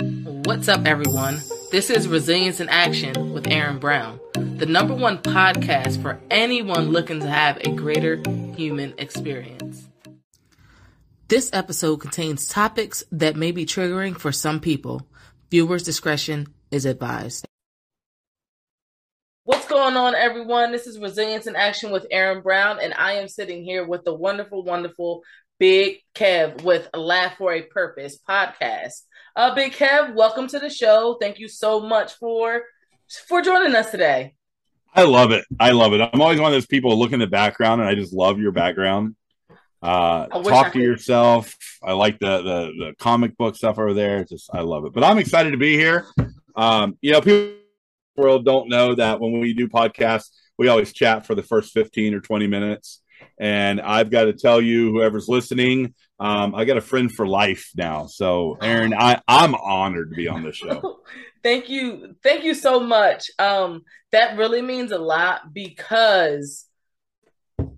What's up, everyone? This is Resilience in Action with Erin Brown, the number one podcast for anyone looking to have a greater human experience. This episode contains topics that may be triggering for some people. Viewers' discretion is advised. What's going on, everyone? This is Resilience in Action with Erin Brown, and I am sitting here with the wonderful, wonderful Big Kev with Laugh for a Purpose podcast. Uh, Big Kev, welcome to the show. Thank you so much for for joining us today. I love it. I love it. I'm always one of those people who look in the background, and I just love your background. Uh, talk to yourself. I like the, the the comic book stuff over there. Just I love it. But I'm excited to be here. Um, you know, people world don't know that when we do podcasts, we always chat for the first 15 or 20 minutes. And I've got to tell you, whoever's listening, um, I got a friend for life now. So, Erin, I, I'm honored to be on this show. thank you. Thank you so much. Um, that really means a lot because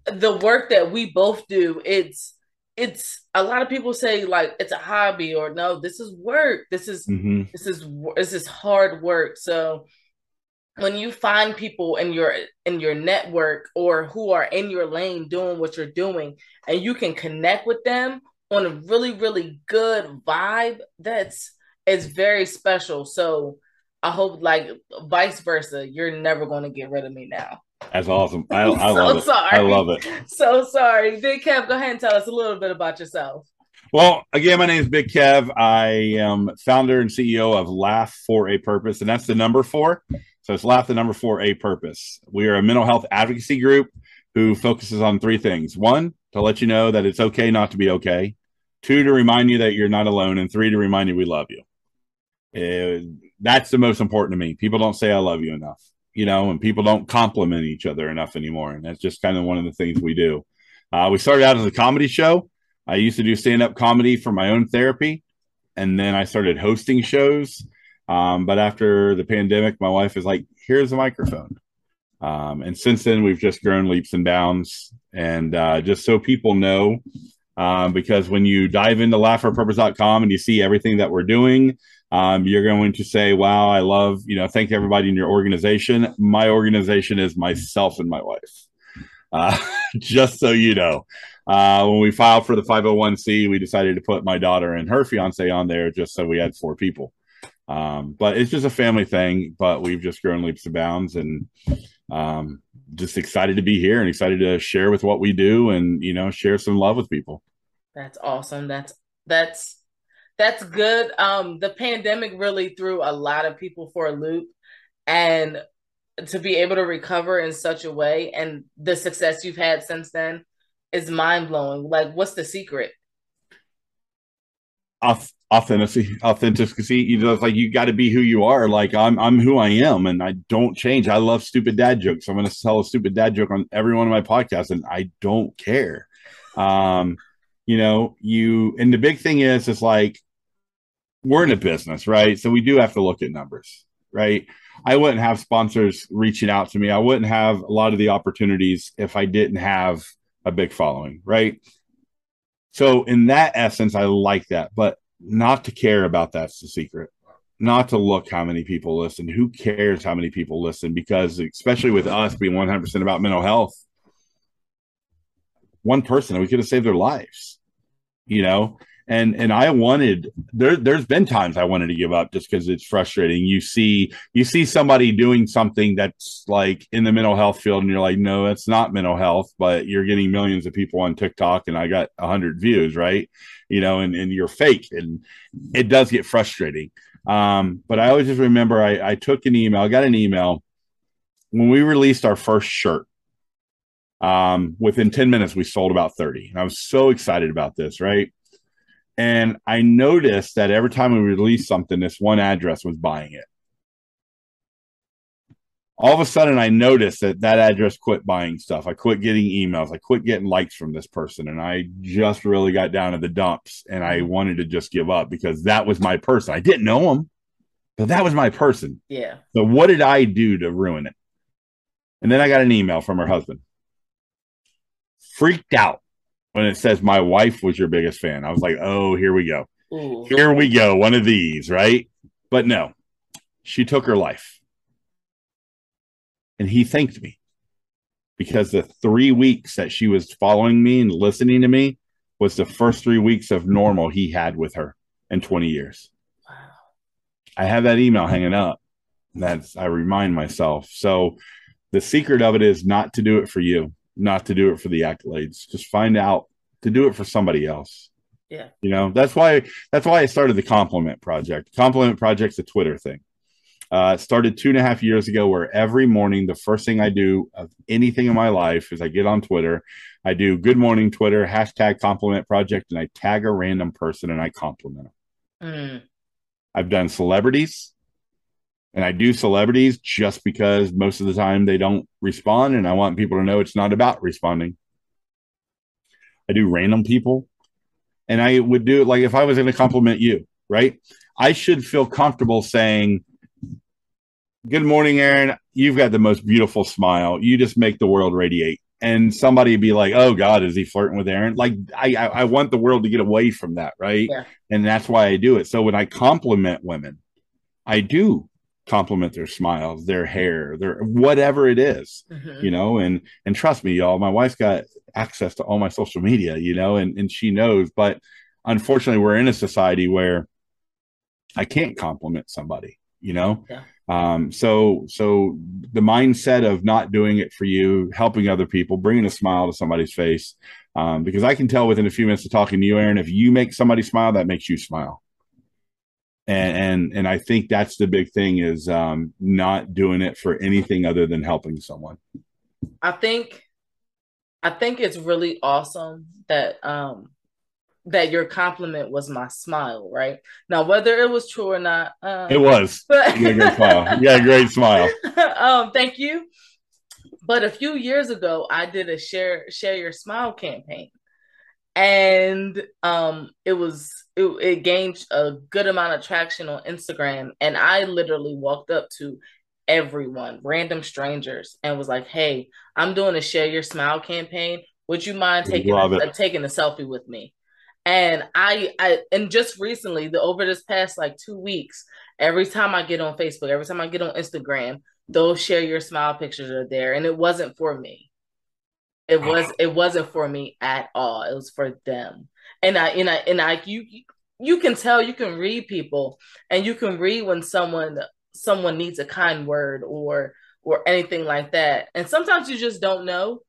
the work that we both do, it's it's a lot of people say like it's a hobby or no, this is work. This is mm-hmm. this is this is hard work. So when you find people in your in your network or who are in your lane doing what you're doing and you can connect with them on a really really good vibe that's it's very special. So i hope like vice versa you're never going to get rid of me now. That's awesome. I, I so love it. Sorry. i love it. So sorry. Big kev go ahead and tell us a little bit about yourself. Well, again, my name is Big Kev. I am founder and CEO of Laugh for a Purpose, and that's the number four. So it's Laugh the number four A purpose. We are a mental health advocacy group who focuses on three things. One, to let you know that it's okay not to be okay. Two, to remind you that you're not alone. And three, to remind you we love you. Uh, that's the most important to me. People don't say I love you enough, you know, and people don't compliment each other enough anymore. And that's just kind of one of the things we do. Uh, we started out as a comedy show. I used to do stand up comedy for my own therapy. And then I started hosting shows um, but after the pandemic, my wife is like, here's a microphone. Um, and since then, we've just grown leaps and bounds. And uh, just so people know, um, because when you dive into laughforpurpose.com and you see everything that we're doing, um, you're going to say, wow, I love, you know, thank everybody in your organization. My organization is myself and my wife. Uh, just so you know. Uh, when we filed for the 501c, we decided to put my daughter and her fiance on there just so we had four people. Um, but it's just a family thing. But we've just grown leaps and bounds, and um, just excited to be here and excited to share with what we do, and you know, share some love with people. That's awesome. That's that's that's good. Um, the pandemic really threw a lot of people for a loop, and to be able to recover in such a way, and the success you've had since then is mind blowing. Like, what's the secret? Authenticity authenticity you know it's like you got to be who you are. Like i'm i'm who i am and i don't change. I love stupid dad jokes. I'm going to tell a stupid dad joke on every one of my podcasts and i don't care. Um you know you and the big thing is it's like we're in a business right? So we do have to look at numbers right? I wouldn't have sponsors reaching out to me. I wouldn't have a lot of the opportunities if i didn't have a big following right so in that essence, I like that, but not to care about that's the secret. Not to look how many people listen. Who cares how many people listen? Because especially with us being 100% about mental health, one person, we could have saved their lives, you know? And and I wanted there there's been times I wanted to give up just because it's frustrating. You see you see somebody doing something that's like in the mental health field, and you're like, no, that's not mental health, but you're getting millions of people on TikTok, and I got hundred views, right? You know, and and you're fake, and it does get frustrating. Um, but I always just remember I, I took an email, I got an email when we released our first shirt. Um, within 10 minutes, we sold about 30. And I was so excited about this, right? And I noticed that every time we released something, this one address was buying it. All of a sudden, I noticed that that address quit buying stuff. I quit getting emails. I quit getting likes from this person. And I just really got down to the dumps and I mm-hmm. wanted to just give up because that was my person. I didn't know him, but that was my person. Yeah. So, what did I do to ruin it? And then I got an email from her husband. Freaked out when it says my wife was your biggest fan. I was like, oh, here we go. Ooh. Here we go, one of these, right? But no, she took her life. And he thanked me because the three weeks that she was following me and listening to me was the first three weeks of normal he had with her in 20 years. Wow. I have that email hanging up. That's I remind myself. So the secret of it is not to do it for you, not to do it for the accolades. Just find out to do it for somebody else. Yeah. You know, that's why that's why I started the compliment project. Compliment project's a Twitter thing. Uh, started two and a half years ago, where every morning the first thing I do of anything in my life is I get on Twitter, I do good morning Twitter hashtag compliment project, and I tag a random person and I compliment them. Mm. I've done celebrities, and I do celebrities just because most of the time they don't respond, and I want people to know it's not about responding. I do random people, and I would do it like if I was going to compliment you, right? I should feel comfortable saying, Good morning, Erin. You've got the most beautiful smile. You just make the world radiate. And somebody be like, "Oh God, is he flirting with Erin?" Like, I, I, I want the world to get away from that, right? Yeah. And that's why I do it. So when I compliment women, I do compliment their smiles, their hair, their whatever it is, Mhm. you know. And and trust me, y'all, my wife's got access to all my social media, you know, and and she knows. But unfortunately, we're in a society where I can't compliment somebody, you know. Yeah. Um, so so the mindset of not doing it for you, helping other people, bringing a smile to somebody's face, um, because I can tell within a few minutes of talking to you, Erin, if you make somebody smile, that makes you smile. And and and I think that's the big thing is um, not doing it for anything other than helping someone. I think I think it's really awesome that um that your compliment was my smile, right? Now whether it was true or not, um, It was. but You great smile. A great smile. um, thank you. But a few years ago, I did a share share your smile campaign, and um, it was it, it gained a good amount of traction on Instagram. And I literally walked up to everyone, random strangers, and was like, "Hey, I'm doing a share your smile campaign. Would you mind taking Love a, uh, taking a selfie with me?" And I, I, and just recently, the over this past like two weeks, every time I get on Facebook, every time I get on Instagram, those share your smile pictures are there, and it wasn't for me. It was, it wasn't for me at all. It was for them, and I, and I, and I, you, you can tell, you can read people, and you can read when someone, someone needs a kind word or, or anything like that, and sometimes you just don't know.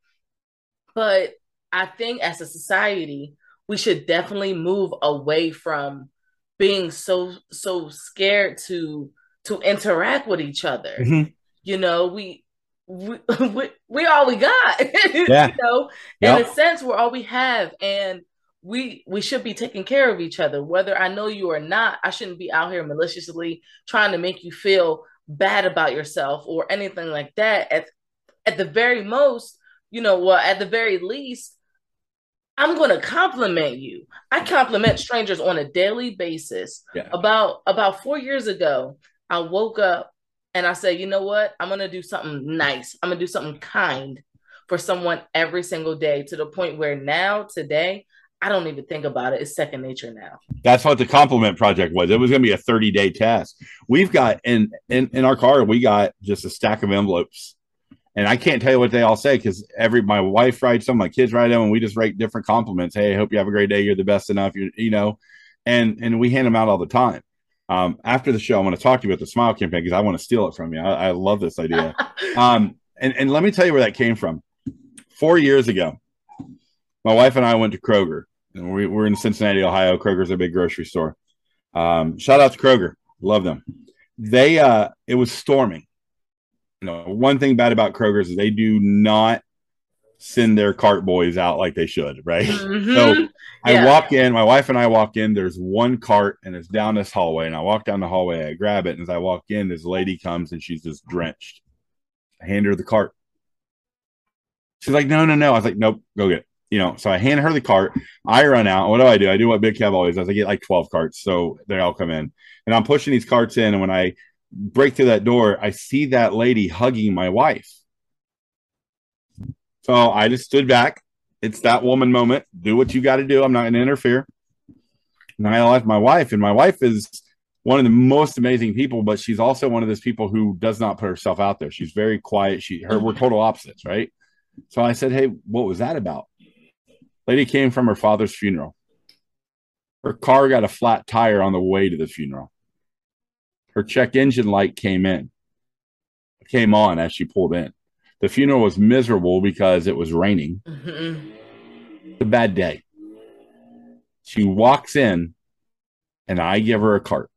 But I think as a society, we should definitely move away from being so so scared to to interact with each other. Mhm. You know, we we we, we all we got. Yeah. you know, Yep. in a sense, we're all we have, and we we should be taking care of each other. Whether I know you or not, I shouldn't be out here maliciously trying to make you feel bad about yourself or anything like that. At at the very most, you know, well, at the very least, I'm going to compliment you. I compliment strangers on a daily basis. Yeah. About about 4 years ago, I woke up and I said, "You know what? I'm going to do something nice. I'm going to do something kind for someone every single day to the point where now today, I don't even think about it. It's second nature now." That's what the compliment project was. It was going to be a 30 day test. We've got in, in in our car, we got just a stack of envelopes, and I can't tell you what they all say because every my wife writes them, my kids write them, and we just write different compliments. Hey, I hope you have a great day. You're the best enough. You you know, and and we hand them out all the time. Um, after the show, I'm going to talk to you about the smile campaign because I want to steal it from you. I, I love this idea. Um, and, and let me tell you where that came from. Four years ago, my wife and I went to Kroger. We, we're in Cincinnati, Ohio. Kroger's a big grocery store. Um, shout out to Kroger. Love them. They uh it was storming. You know, one thing bad about Kroger's is they do not send their cart boys out like they should, right? Mhm. So I Yeah. walk in, my wife and I walk in, there's one cart and it's down this hallway. And I walk down the hallway, I grab it, and as I walk in, this lady comes and she's just drenched. I hand her the cart. She's like, no, no, no. I was like, nope, go get it. You know, so I hand her the cart. I run out. What do I do? I do what Big Kev always does. I get like 12 carts. So they all come in. And I'm pushing these carts in. And when I break through that door, I see that lady hugging my wife. So I just stood back. It's that woman moment. Do what you got to do. I'm not going to interfere. And I lost my wife, and my wife is one of the most amazing people, but she's also one of those people who does not put herself out there. She's very quiet. She her we're total opposites, right? So I said, Hey, what was that about? Lady came from her father's funeral. Her car got a flat tire on the way to the funeral. Her check engine light came in, came on as she pulled in. The funeral was miserable because it was raining. Mhm. a bad day. She walks in and I give her a cart.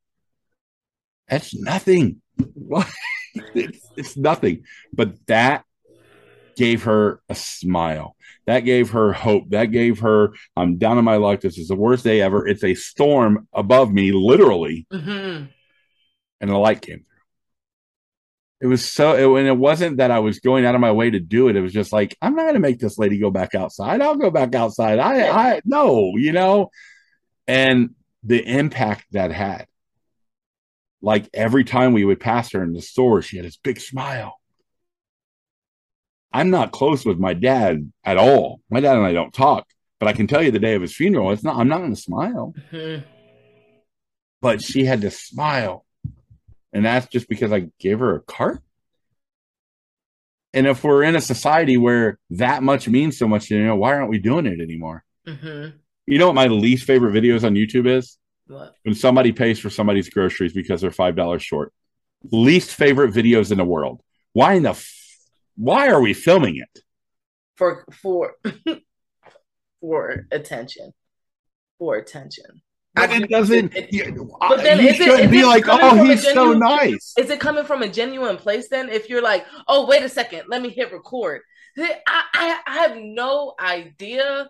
That's nothing. it's, it's nothing. But that gave her a smile. That gave her hope. That gave her, I'm down on my luck. This is the worst day ever. It's a storm above me, literally. Mhm. And the light came through. It was so, it, and it wasn't that I was going out of my way to do it. It was just like, I'm not going to make this lady go back outside. I'll go back outside. I, I, no, you know, and the impact that had. Like every time we would pass her in the store, she had this big smile. I'm not close with my dad at all. My dad and I don't talk, but I can tell you the day of his funeral, it's not, I'm not going to smile, Mhm. but she had to smile. And that's just because I gave her a cart. And if we're in a society where that much means so much, you know, why aren't we doing it anymore? Mhm. You know what my least favorite videos on YouTube is? What? When somebody pays for somebody's groceries because they're five dollars short. Least favorite videos in the world. Why in the why are we filming it? For for for attention. For attention. But I- it doesn't. it- you, But then you is it- shouldn't is be it like, oh, from a he's so nice. Is it coming from a genuine place then? If you're like, oh, wait a second, let me hit record. I, I, I have no idea.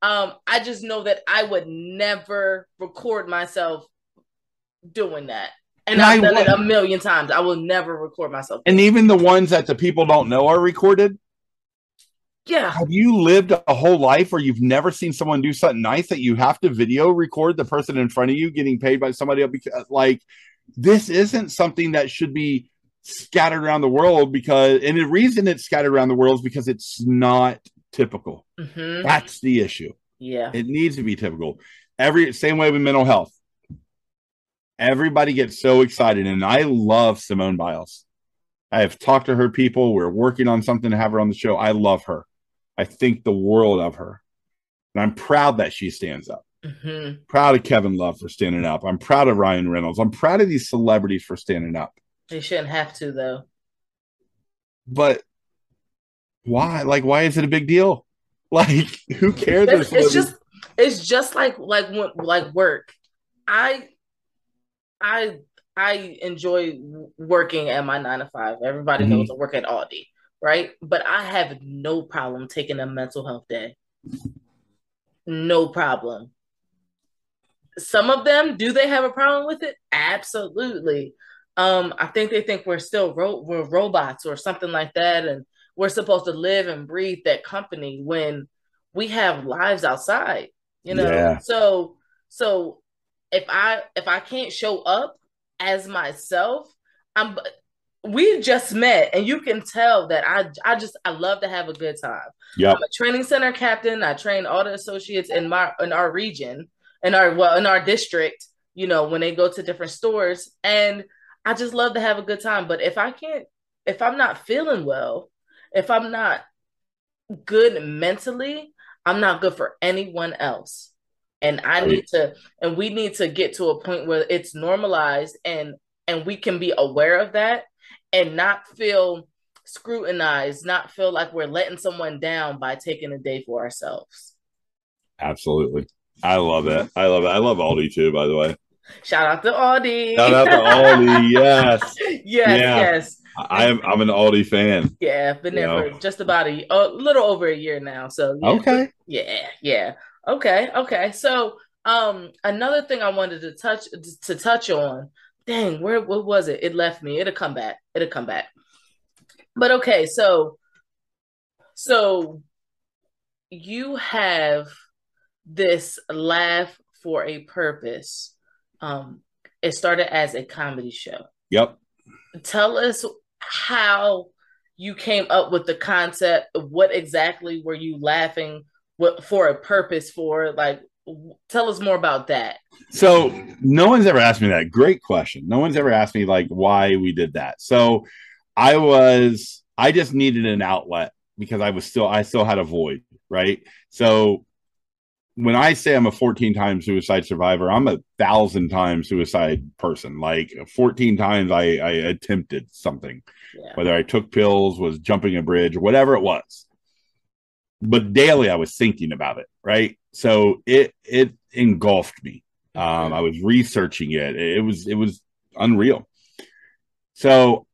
Um, I just know that I would never record myself doing that. And I've done it a million times. I will never record myself. And even the ones that the people don't know are recorded. yeah. Have you lived a whole life where you've never seen someone do something nice that you have to video record the person in front of you getting paid by somebody else? Because, like, this isn't something that should be scattered around the world because, and the reason it's scattered around the world is because it's not typical. hmm That's the issue. Yeah. It needs to be typical. Every same way with mental health. Everybody gets so excited, and I love Simone Biles. I have talked to her people. We're working on something to have her on the show. I love her. I think the world of her. And I'm proud that she stands up. hmm Proud of Kevin Love for standing up. I'm proud of Ryan Reynolds. I'm proud of these celebrities for standing up. They shouldn't have to though. But why? Like, why is it a big deal? Like, who cares? It's, it's just it's just like like when like work. I I I enjoy working at my nine to five. Everybody Mhm. knows I work at Aldi, right? But I have no problem taking a mental health day. No problem. Some of them, do they have a problem with it? Absolutely. Um, I think they think we're still ro- we're robots or something like that, and we're supposed to live and breathe that company when we have lives outside. You know, Yeah. so so if I if I can't show up as myself, I'm we just met and you can tell that I I just I love to have a good time. Yeah. I'm a training center captain. I train all the associates in my in our region, in our well in our district, you know, when they go to different stores and I just love to have a good time, but if I can't if I'm not feeling well, if I'm not good mentally, I'm not good for anyone else. And I need to and we need to get to a point where it's normalized and and we can be aware of that and not feel scrutinized, not feel like we're letting someone down by taking a day for ourselves. Absolutely. I love it. I love it. I love Aldi too, by the way. Shout out to Aldi. Shout out to Aldi. Yes. yes, Yeah. yes. I am I'm an Aldi fan. Yeah, been there Yeah. for just about a, a little over a year now. So yeah. Okay. Yeah, yeah. Okay, okay. So, um, another thing I wanted to touch to touch on. Dang, where what was it? It left me. It'll come back. It'll come back. But okay, so so you have this laugh for a purpose. Um, it started as a comedy show. Yep. Tell us how you came up with the concept. What exactly were you laughing what for a purpose for? Like tell us more about that. So no one's ever asked me that. Great question. No one's ever asked me like why we did that. So I was I just needed an outlet because I was still I still had a void, right? So when I say I'm a 14 time suicide survivor, I'm a thousand times suicide person. Like 14 times I, I attempted something, yeah. whether I took pills, was jumping a bridge, whatever it was. But daily I was thinking about it, right? So it it engulfed me. Um, I was researching it. It was it was unreal. So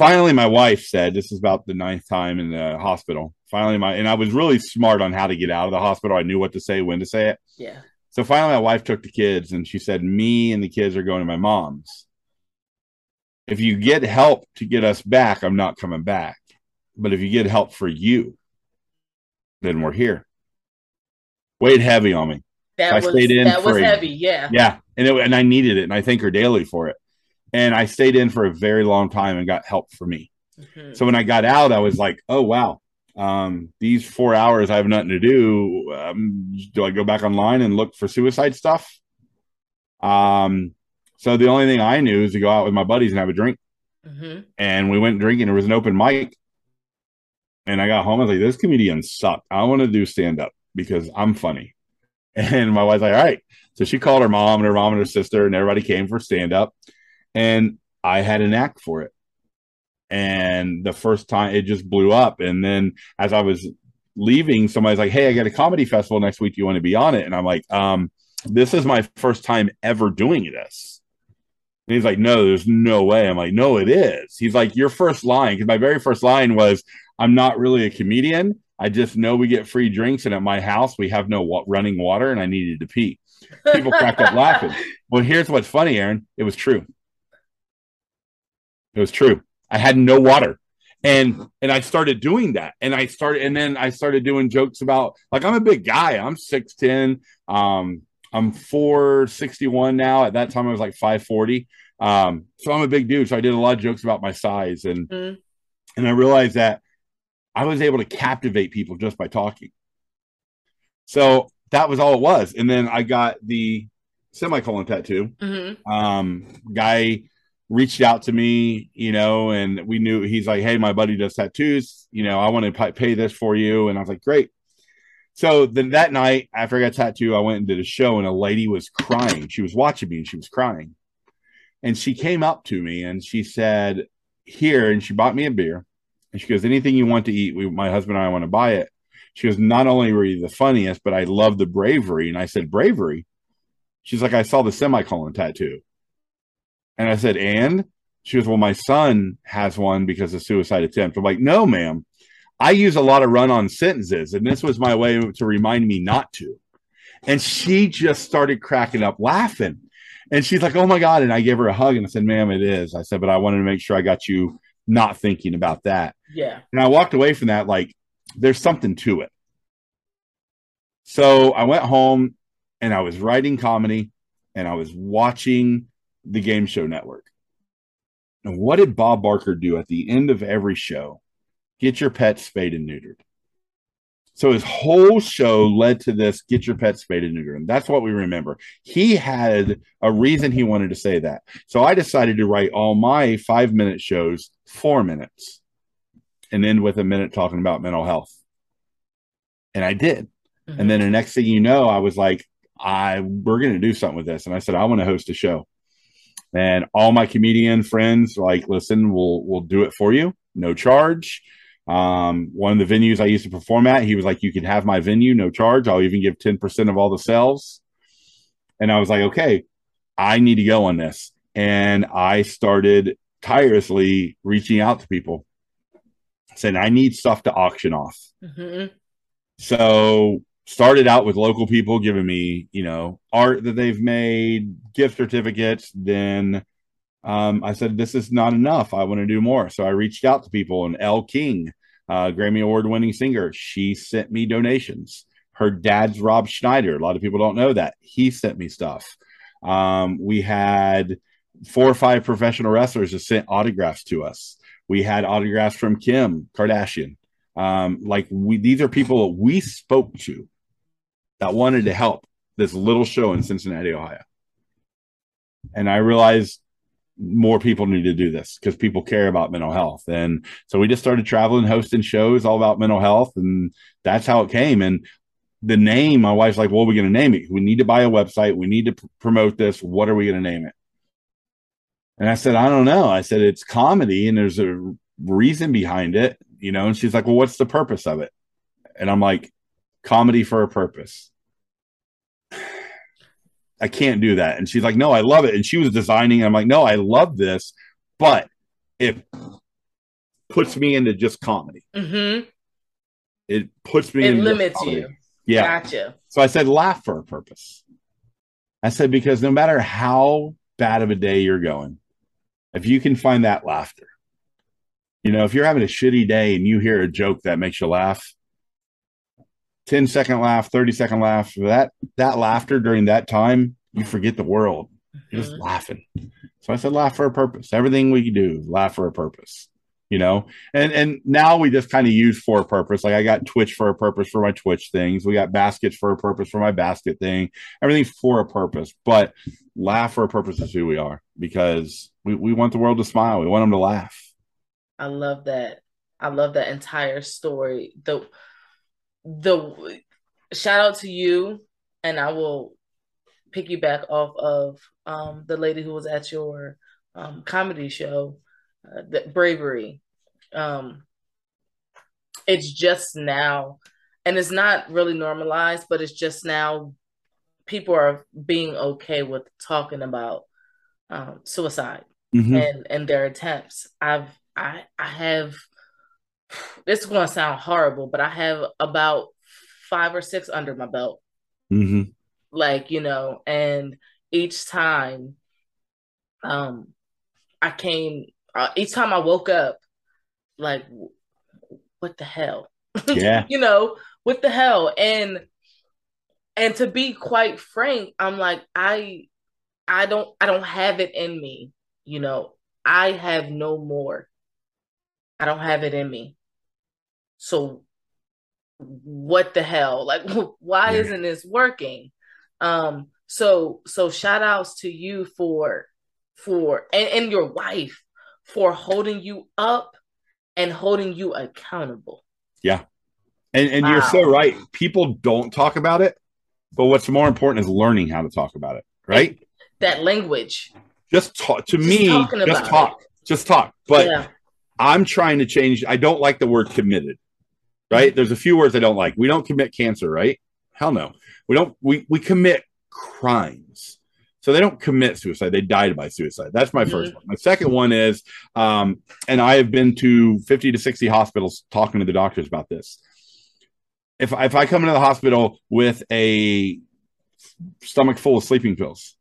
finally my wife said this is about the ninth time in the hospital finally my and i was really smart on how to get out of the hospital i knew what to say when to say it yeah so finally my wife took the kids and she said me and the kids are going to my mom's if you get help to get us back i'm not coming back but if you get help for you then we're here weighed heavy on me that I was, stayed in that was a, heavy yeah yeah and, it, and i needed it and i thank her daily for it and I stayed in for a very long time and got help for me. Mm-hmm. So when I got out, I was like, oh wow, um, these four hours I have nothing to do. Um, do I go back online and look for suicide stuff? Um, so the only thing I knew is to go out with my buddies and have a drink. Mm-hmm. And we went drinking. There was an open mic, and I got home. I was like, "This comedian sucked. I want to do stand up because I'm funny." And my wife's like, "All right." So she called her mom and her mom and her sister, and everybody came for stand up and I had an act for it. And the first time it just blew up. And then as I was leaving, somebody's like, Hey, I got a comedy festival next week. Do you want to be on it? And I'm like, um, this is my first time ever doing this. And he's like, No, there's no way. I'm like, No, it is. He's like, Your first line, because my very first line was, I'm not really a comedian. I just know we get free drinks, and at my house we have no wa- running water, and I needed to pee. People cracked up laughing. Well, here's what's funny, Erin. It was true. It was true. I had no water. And and I started doing that. And I started and then I started doing jokes about like I'm a big guy. I'm 6'10. Um I'm 461 now. At that time I was like 540. Um so I'm a big dude. So I did a lot of jokes about my size and mm-hmm. and I realized that I was able to captivate people just by talking. So that was all it was. And then I got the semicolon tattoo. Mm-hmm. Um, guy reached out to me, you know, and we knew he's like, Hey, my buddy does tattoos. You know, I want to pay this for you. And I was like, Great. So then that night after I got tattooed, I went and did a show and a lady was crying. She was watching me and she was crying. And she came up to me and she said, Here, and she bought me a beer. And she goes, Anything you want to eat, we, my husband and I want to buy it. She goes, Not only were you the funniest, but I love the bravery. And I said, Bravery? She's like, I saw the semicolon tattoo. And I said, and she goes, well, my son has one because of suicide attempt. I'm like, no, ma'am. I use a lot of run on sentences, and this was my way to remind me not to. And she just started cracking up laughing. And she's like, oh my God. And I gave her a hug and I said, ma'am, it is. I said, but I wanted to make sure I got you not thinking about that. Yeah. And I walked away from that like, there's something to it. So I went home and I was writing comedy and I was watching the Game Show Network. And what did Bob Barker do at the end of every show? Get your pet spayed and neutered. So his whole show led to this get your pet spayed and neutered. And that's what we remember. He had a reason he wanted to say that. So I decided to write all my five minute shows four minutes and end with a minute talking about mental health. And I did. Mm-hmm. And then the next thing you know, I was like, I we're gonna do something with this. And I said, I want to host a show and all my comedian friends like listen we'll we'll do it for you no charge um, one of the venues i used to perform at he was like you can have my venue no charge i'll even give 10% of all the sales and i was like okay i need to go on this and i started tirelessly reaching out to people saying i need stuff to auction off mm-hmm. so started out with local people giving me, you know, art that they've made, gift certificates. Then um, I said, this is not enough. I want to do more. So I reached out to people, and Elle King, uh, Grammy Award winning singer, she sent me donations. Her dad's Rob Schneider. A lot of people don't know that. He sent me stuff. Um, we had four or five professional wrestlers that sent autographs to us. We had autographs from Kim Kardashian. Um, like we, these are people that we spoke to that wanted to help this little show in Cincinnati, Ohio. And I realized more people need to do this because people care about mental health. And so we just started traveling, hosting shows all about mental health. And that's how it came. And the name, my wife's like, what are we going to name it? We need to buy a website. We need to pr- promote this. What are we going to name it? And I said, I don't know. I said, it's comedy and there's a reason behind it, you know? And she's like, well, what's the purpose of it? And I'm like, comedy for a purpose. I can't do that. And she's like, no, I love it. And she was designing. I'm like, no, I love this, but it puts me into just comedy. Mm-hmm. It puts me It limits comedy. you. Yeah. Gotcha. So I said, laugh for a purpose. I said, because no matter how bad of a day you're going, if you can find that laughter, you know, if you're having a shitty day and you hear a joke that makes you laugh, 10 second laugh, 30 second laugh, that that laughter during that time, you forget the world. You're just Mhm. laughing. So I said, laugh for a purpose. Everything we do, laugh for a purpose. You know, and and now we just kind of use for a purpose. Like I got Twitch for a purpose for my Twitch things. We got baskets for a purpose for my basket thing. Everything's for a purpose. But laugh for a purpose is who we are because we, we want the world to smile. We want them to laugh. I love that. I love that entire story. The the shout out to you, and I will piggyback off of um, the lady who was at your um, comedy show, uh, the bravery. Um, it's just now, and it's not really normalized, but it's just now. People are being okay with talking about um, suicide Mhm. and and their attempts. I've I I have this is going to sound horrible, but I have about five or six under my belt. Mhm. Like you know, and each time, um, I came. Uh, each time I woke up, like, what the hell? Yeah. you know, what the hell? And and to be quite frank, I'm like, I I don't I don't have it in me. You know, I have no more. I don't have it in me. So what the hell? Like why Yeah. isn't this working? Um so so shout outs to you for for and, and your wife for holding you up and holding you accountable. Yeah. And and you're so right. People don't talk about it, but what's more important is learning how to talk about it. Right? That language. Just talk to Just me. Just talk. Just talk. But yeah. I'm trying to change. I don't like the word committed. Mm-hmm. Right? There's a few words I don't like. We don't commit cancer, right? Hell no. We don't. We we commit crimes. So they don't commit suicide. They died by suicide. That's my first one. My second one is, um, and I have been to 50 to 60 hospitals talking to the doctors about this. If if I come into the hospital with a stomach full of sleeping pills,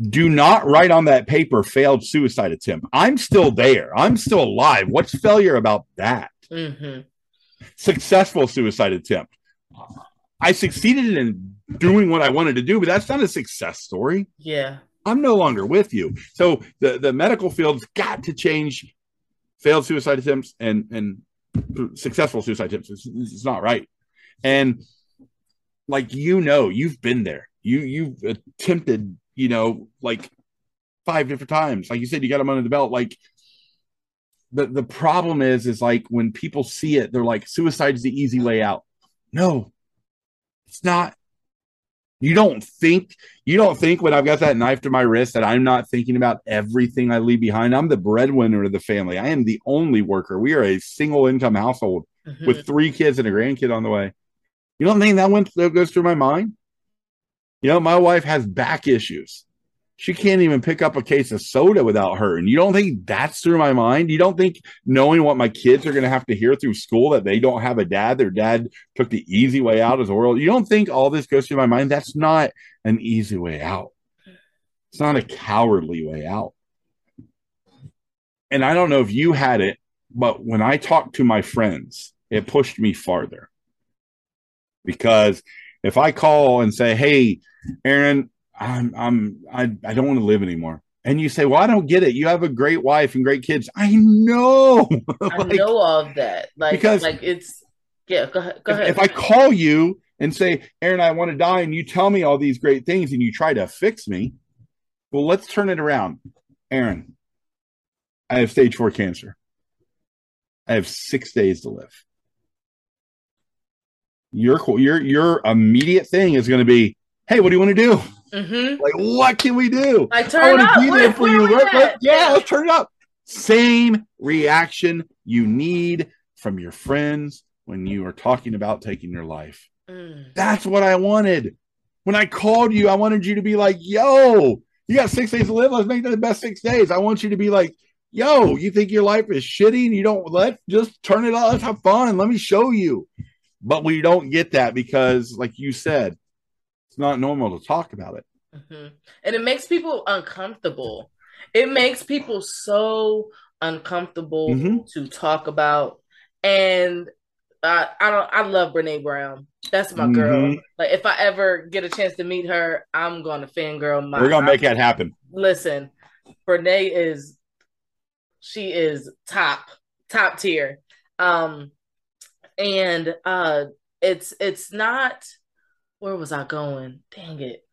do not write on that paper failed suicide attempt. I'm still there. I'm still alive. What's failure about that? hmm Successful suicide attempt. I succeeded in doing what I wanted to do, but that's not a success story. Yeah. I'm no longer with you. So the, the medical field's got to change failed suicide attempts and and successful suicide attempts. It's, it's not right. And like you know, you've been there. You you've attempted, you know, like five different times. Like you said, you got them under the belt. Like the the problem is, is like when people see it, they're like, suicide is the easy way out. No, it's not. You don't think you don't think when I've got that knife to my wrist that I'm not thinking about everything I leave behind. I'm the breadwinner of the family. I am the only worker. We are a single income household Mhm. with three kids and a grandkid on the way. You don't think that went that goes through my mind? You know, my wife has back issues. She can't even pick up a case of soda without her. And you don't think that's through my mind? You don't think knowing what my kids are going to have to hear through school that they don't have a dad, their dad took the easy way out as a world. You don't think all this goes through my mind? That's not an easy way out. It's not a cowardly way out. And I don't know if you had it, but when I talked to my friends, it pushed me farther. Because if I call and say, "Hey, Erin, I'm I'm I, I don't want to live anymore," and you say, "Well, I don't get it. You have a great wife and great kids." I know. I know all of that. Like because- like it's yeah, go ahead. Go if, ahead. if I call you and say, Erin, I want to die, and you tell me all these great things and you try to fix me. Well, let's turn it around. Erin, I have stage four cancer. I have six days to live. Your your your immediate thing is going to be, hey, what do you want to do? Mm-hmm. Like, what can we do? I turn I up. Be there for you. Yeah, let's turn it up. Same reaction you need from your friends when you are talking about taking your life. Mm. That's what I wanted. When I called you, I wanted you to be like, yo, you got six days to live. Let's make that the best six days. I want you to be like, yo, you think your life is shitty and you don't let just turn it on. Let's have fun and let me show you. But we don't get that because, like you said, it's not normal to talk about it. Mm-hmm. And it makes people uncomfortable. It makes people so uncomfortable mm-hmm. to talk about. And uh, I don't. I love Brene Brown. That's my girl. Mm-hmm. Like if I ever get a chance to meet her, I'm going to fangirl. My, We're gonna make that happen. Listen, Brene is she is top top tier. Um, and uh, it's it's not. Where was I going? Dang it!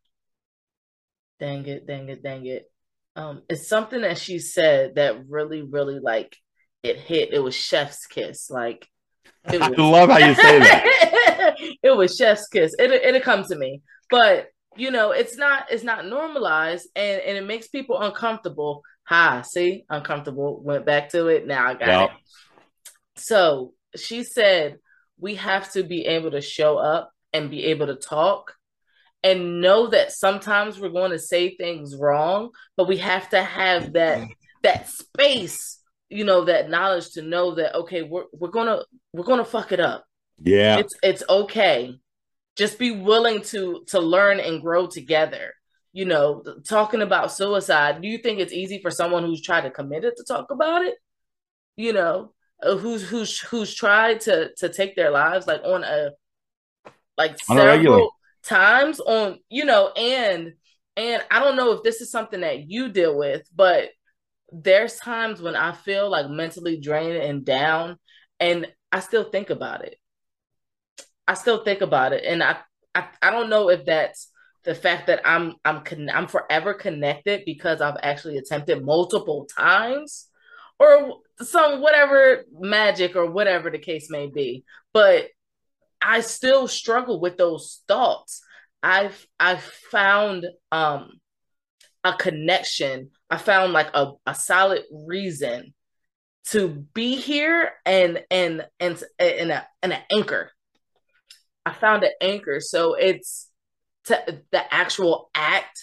Dang it! Dang it! Dang it! Um, it's something that she said that really, really like it hit. It was chef's kiss. Like was, I love how you say that. it was chef's kiss. It it'll come to me, but you know, it's not it's not normalized, and and it makes people uncomfortable. Hi, see, uncomfortable. Went back to it. Now I got yep. it. So she said we have to be able to show up and be able to talk and know that sometimes we're going to say things wrong, but we have to have that that space you know that knowledge to know that okay we're we're gonna we're gonna fuck it up. Yeah. It's it's okay. Just be willing to to learn and grow together. You know talking about suicide do you think it's easy for someone who's tried to commit it to talk about it? You know uh, who's who's who's tried to to take their lives like on a like on several times on you know and and i don't know if this is something that you deal with but there's times when I feel like mentally drained and down, and I still think about it. I still think about it, and I I, I don't know if that's the fact that I'm I'm con- I'm forever connected because I've actually attempted multiple times, or some whatever magic or whatever the case may be. But I still struggle with those thoughts. I've I've found um a connection. I found like a, a solid reason to be here and and and and a, and an anchor. I found an anchor. So it's to, the actual act.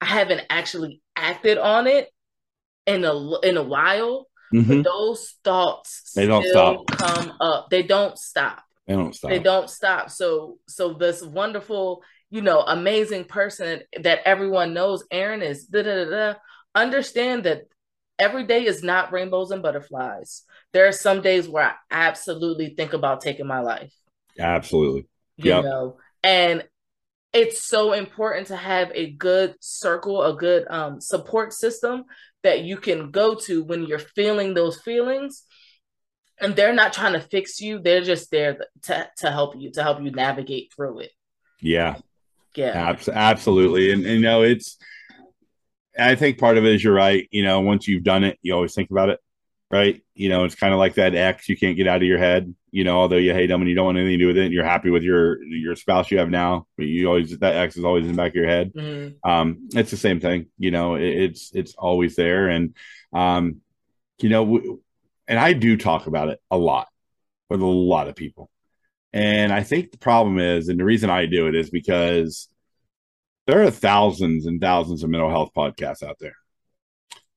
I haven't actually acted on it in a in a while. Mm-hmm. But those thoughts they don't stop. come up. They don't stop. They don't stop. They don't stop. So so this wonderful you know, amazing person that everyone knows Erin is, da, da, da, understand that every day is not rainbows and butterflies. There are some days where I absolutely think about taking my life. Absolutely. You yep. know, and it's so important to have a good circle, a good um, support system that you can go to when you're feeling those feelings. And they're not trying to fix you; they're just there to to help you, to help you navigate through it. Yeah, yeah. Abs- absolutely. And, and, you know, it's, I think part of it is you're right. You know, once you've done it, you always think about it, right? You know, it's kind of like that ex you can't get out of your head. You know, although you hate them and you don't want anything to do with it, and you're happy with your your spouse you have now, but you always that ex is always in the back of your head. Mm-hmm. Um, it's the same thing. You know, it, it's it's always there, and um, you know, w- and I do talk about it a lot with a lot of people. And I think the problem is, and the reason I do it is because there are thousands and thousands of mental health podcasts out there.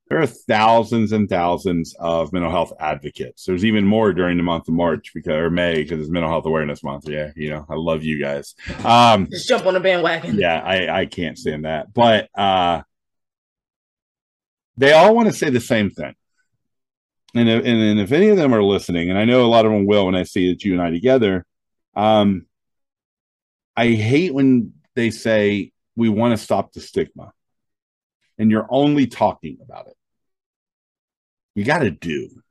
There are thousands and thousands of mental health advocates. There's even more during the month of March because or May because it's Mental Health Awareness Month. Yeah, you know, I love you guys. Um, Just jump on a bandwagon. Yeah, I, I can't stand that. But uh, they all want to say the same thing. And if, and if any of them are listening, and I know a lot of them will when I see that you and I together, um, I hate when they say we want to stop the stigma, and you're only talking about it. You got to do.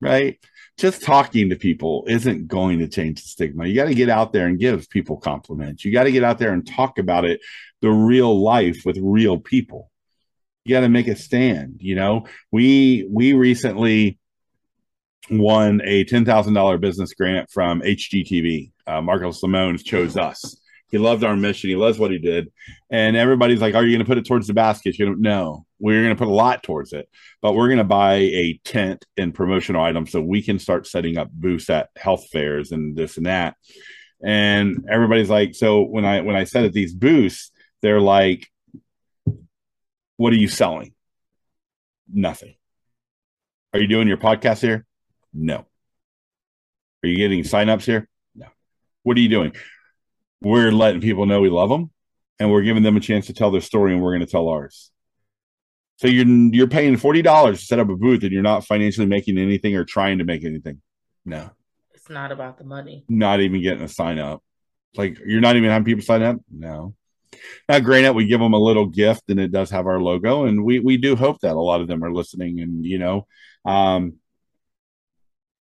right? Just talking to people isn't going to change the stigma. You got to get out there and give people compliments. You got to get out there and talk about it, the real life with real people. You got to make a stand. You know, we we recently won a ten thousand dollar business grant from HGTV. Uh, Marcus Lemonis chose us. He loved our mission. He loves what he did, and everybody's like, "Are you going to put it towards the basket?" You know, no, we're going to put a lot towards it, but we're going to buy a tent and promotional items so we can start setting up booths at health fairs and this and that. And everybody's like, so when I when I set at these booths, they're like, "What are you selling?" Nothing. Are you doing your podcast here? No. Are you getting signups here? No. What are you doing? We're letting people know we love them and we're giving them a chance to tell their story and we're going to tell ours. So you're you're paying forty dollars to set up a booth and you're not financially making anything or trying to make anything. No. It's not about the money. Not even getting a sign up. Like you're not even having people sign up? No. Now, granted, we give them a little gift and it does have our logo, and we we do hope that a lot of them are listening and you know, um,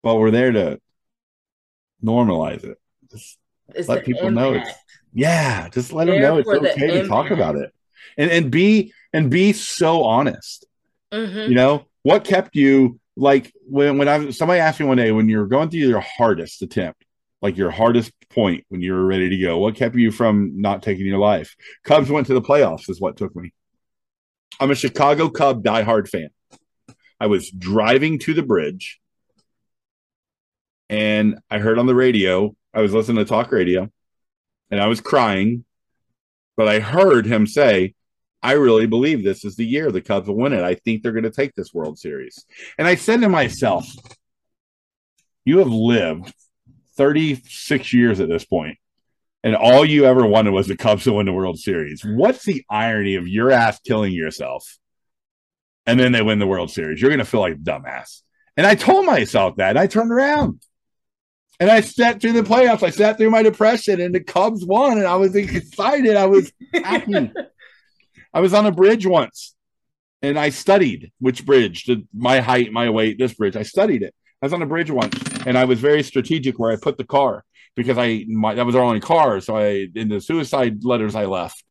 but we're there to normalize it. Just it's let people impact. know it's yeah. Just let there them know it's okay to talk about it, and and be and be so honest. Mm-hmm. You know what kept you like when when I somebody asked me one day when you're going through your hardest attempt, like your hardest point when you were ready to go, what kept you from not taking your life? Cubs went to the playoffs is what took me. I'm a Chicago Cub diehard fan. I was driving to the bridge and I heard on the radio, I was listening to talk radio, and I was crying, but I heard him say, I really believe this is the year the Cubs will win it. I think they're going to take this World Series. And I said to myself, You have lived 36 years at this point, and all you ever wanted was the Cubs to win the World Series. What's the irony of your ass killing yourself? And then they win the World Series. You're going to feel like dumbass. And I told myself that. And I turned around. And I sat through the playoffs. I sat through my depression, and the Cubs won, and I was excited. I was happy. I was on a bridge once, and I studied which bridge, my height, my weight, this bridge. I studied it. I was on a bridge once, and I was very strategic where I put the car because I my, that was our only car. So I in the suicide letters I left,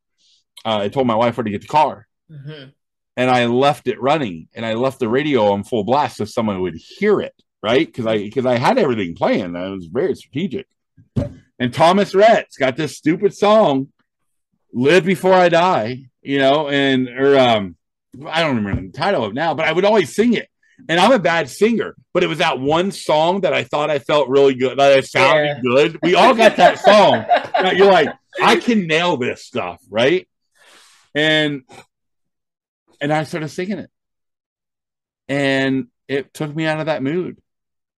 uh, I told my wife where to get the car. Mm-hmm. And I left it running, and I left the radio on full blast so someone would hear it right? Because I because I had everything planned. I was very strategic. And Thomas Rhett's got this stupid song, "Live Before I Die," you know, and or um, I don't remember the title of now, but I would always sing it. And I'm a bad singer, but it was that one song that I thought I felt really good, that I sounded yeah. good. We all got that song. You're like, I can nail this stuff, right? And and I started singing it, and it took me out of that mood.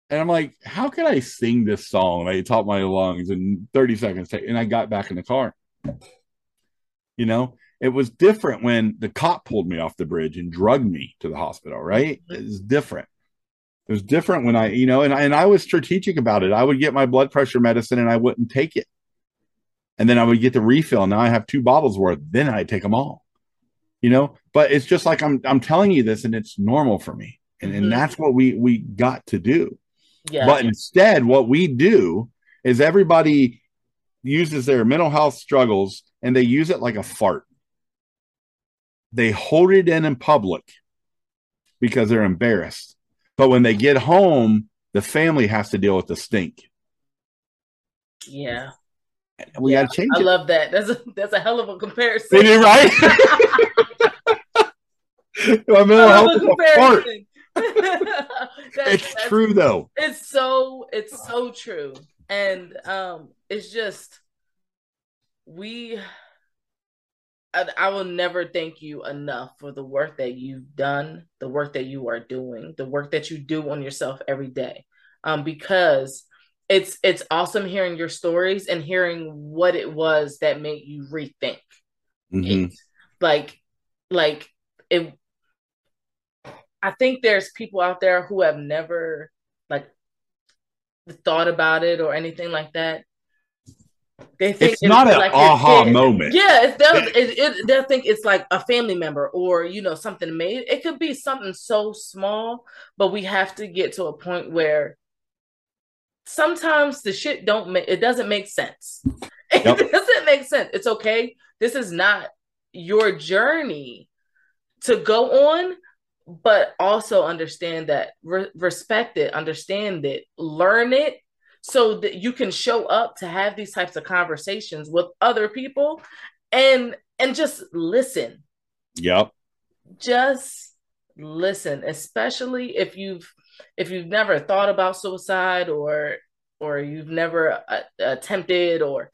And I'm like, how can I sing this song? I taught my lungs in 30 seconds. And I got back in the car. You know, it was different when the cop pulled me off the bridge and drugged me to the hospital, right? It was different. It was different when I, you know, and I, and I was strategic about it. I would get my blood pressure medicine and I wouldn't take it. And then I would get the refill. Now I have two bottles worth. Then I take them all. You know, but it's just like I'm I'm telling you this and it's normal for me. And, mm-hmm. and that's what we we got to do yeah. But instead, what we do is everybody uses their mental health struggles and they use it like a fart. They hold it in in public because they're embarrassed. But when they get home, the family has to deal with the stink. Yeah. We yeah. got to change I it. love that. That's a that's a hell of a comparison. It right? My mental health is a fart. it's true though. It's so it's so true. And um it's just we I, I, will never thank you enough for the work that you've done, the work that you are doing, the work that you do on yourself every day. Um because it's it's awesome hearing your stories and hearing what it was that made you rethink. Mm-hmm. It. Like like it I think there's people out there who have never like thought about it or anything like that. They think it's, it's not an like aha moment. Yeah, it's, they'll, it, it, they'll think it's like a family member or you know something made. It could be something so small, but we have to get to a point where sometimes the shit don't make it doesn't make sense. Yep. It doesn't make sense. It's okay. This is not your journey to go on, but also understand that re- respect it, understand it, learn it, so that you can show up to have these types of conversations with other people and and just listen. Yep just listen especially if you've if you've never thought about suicide or or you've never uh, attempted or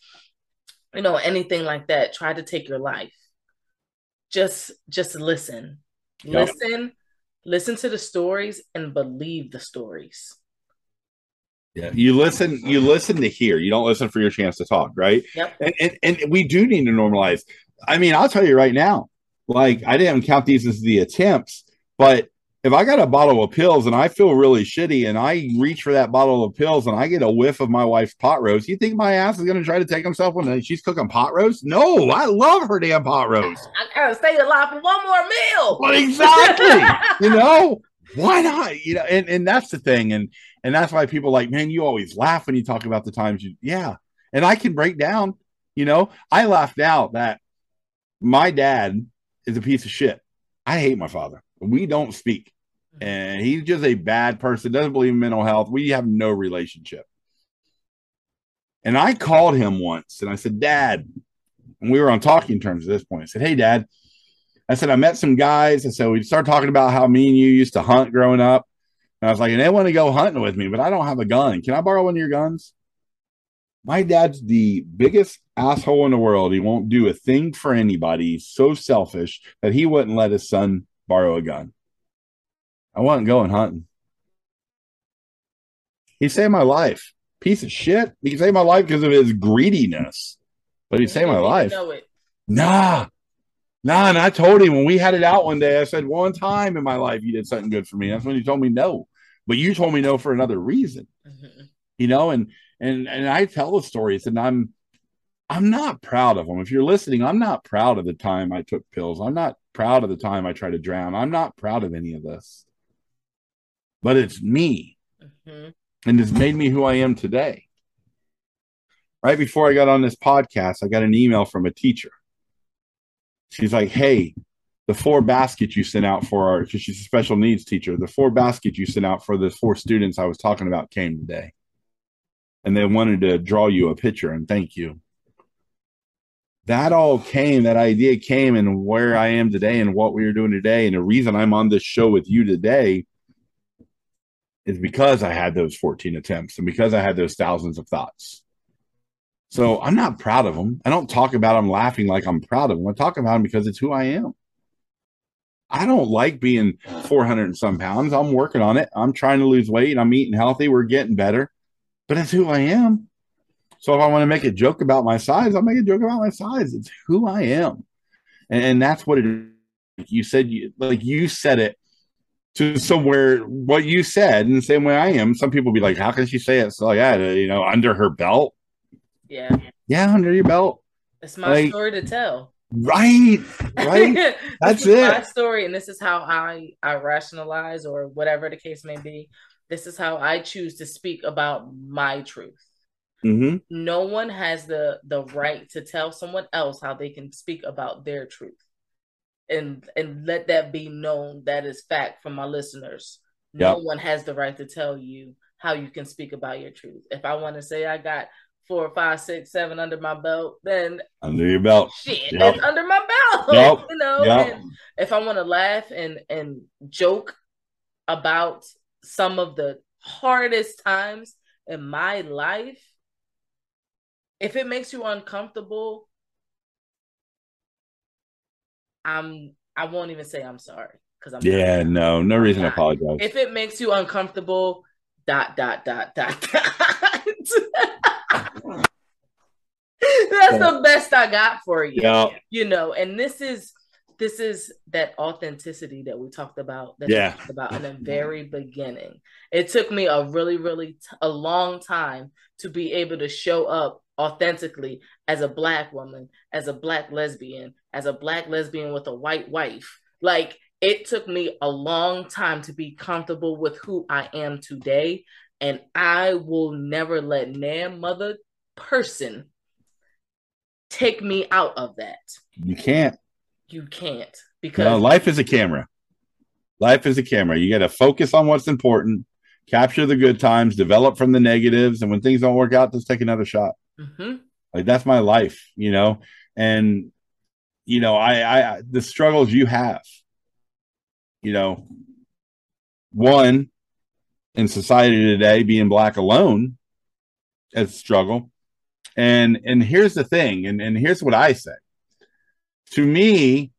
you know anything like that try to take your life. Just just listen. Yep. listen listen to the stories and believe the stories yeah, you listen. You listen to hear. You don't listen for your chance to talk, right? Yep. And, and, and we do need to normalize. I mean, I'll tell you right now. Like, I didn't count these as the attempts, but if I got a bottle of pills and I feel really shitty and I reach for that bottle of pills and I get a whiff of my wife's pot roast, you think my ass is going to try to take himself when she's cooking pot roast? No, I love her damn pot roast. I gotta stay alive for one more meal. Well, exactly. you know, why not? You know, and, and that's the thing. And and that's why people like, man, you always laugh when you talk about the times you yeah. And I can break down, you know, I laughed out that my dad is a piece of shit. I hate my father. We don't speak. Mm-hmm. And he's just a bad person, doesn't believe in mental health. We have no relationship. And I called him once and I said, Dad, and we were on talking terms at this point. I said, Hey, Dad, I said, I met some guys. I said, we started talking about how me and you used to hunt growing up. And I was like, and they want to go hunting with me, but I don't have a gun. Can I borrow one of your guns? My dad's the biggest asshole in the world. He won't do a thing for anybody. He's so selfish that he wouldn't let his son borrow a gun. I wasn't going hunting. He saved my life. Piece of shit. He saved my life because of his greediness, but he saved my life. Nah, Nah, and I told him when we had it out one day, I said, one time in my life you did something good for me. That's when he told me no. But you told me no for another reason. Mm-hmm. You know, and and and I tell the stories and I'm I'm not proud of them. If you're listening, I'm not proud of the time I took pills. I'm not proud of the time I tried to drown. I'm not proud of any of this. But it's me. Mm-hmm. And it's made me who I am today. Right before I got on this podcast, I got an email from a teacher she's like, hey, the four baskets you sent out for our, because she's a special needs teacher, the four baskets you sent out for the four students I was talking about came today. And they wanted to draw you a picture and thank you. That all came, that idea came, and where I am today and what we are doing today. And the reason I'm on this show with you today is because I had those 14 attempts and because I had those thousands of thoughts. So I'm not proud of them. I don't talk about them laughing like I'm proud of them. I talk about them because it's who I am. I don't like being 400 and some pounds. I'm working on it. I'm trying to lose weight. I'm eating healthy. We're getting better, but it's who I am. So if I want to make a joke about my size, I'll make a joke about my size. It's who I am. And, and that's what it is. You said, you, like you said it to somewhere what you said in the same way I am. Some people be like, how can she say it? So yeah, you know, under her belt. Yeah. Yeah, under your belt. It's my like, story to tell. Right. Right. That's it. My story, and this is how I I rationalize or whatever the case may be. This is how I choose to speak about my truth. Mm-hmm. No one has the the right to tell someone else how they can speak about their truth, and and let that be known. That is fact from my listeners. No yep. one has the right to tell you how you can speak about your truth. If I want to say I got four, five, six, seven under my belt, then under your belt, shit, yep. that's under my belt. Yep. You know, yep. and if I want to laugh and and joke about some of the hardest times in my life, if it makes you uncomfortable, I'm I won't even say I'm sorry because I'm yeah not, no no reason to apologize. If it makes you uncomfortable, dot dot dot dot dot. That's the best I got for you. Yeah. You know, and this is this is that authenticity that we talked about that Yeah. talked about in the very beginning it took me a really really t- a long time to be able to show up authentically as a black woman as a black lesbian as a black lesbian with a white wife like it took me a long time to be comfortable with who i am today and i will never let no mother person take me out of that You can't. you can't because No, life is a camera. Life is a camera. You got to focus on what's important, capture the good times, develop from the negatives, and when things don't work out, just take another shot. Mhm. Like that's my life, you know. And you know, I, I the struggles you have, you know, one in society today, being black alone, is a struggle. And and here's the thing, and and here's what I say. To me,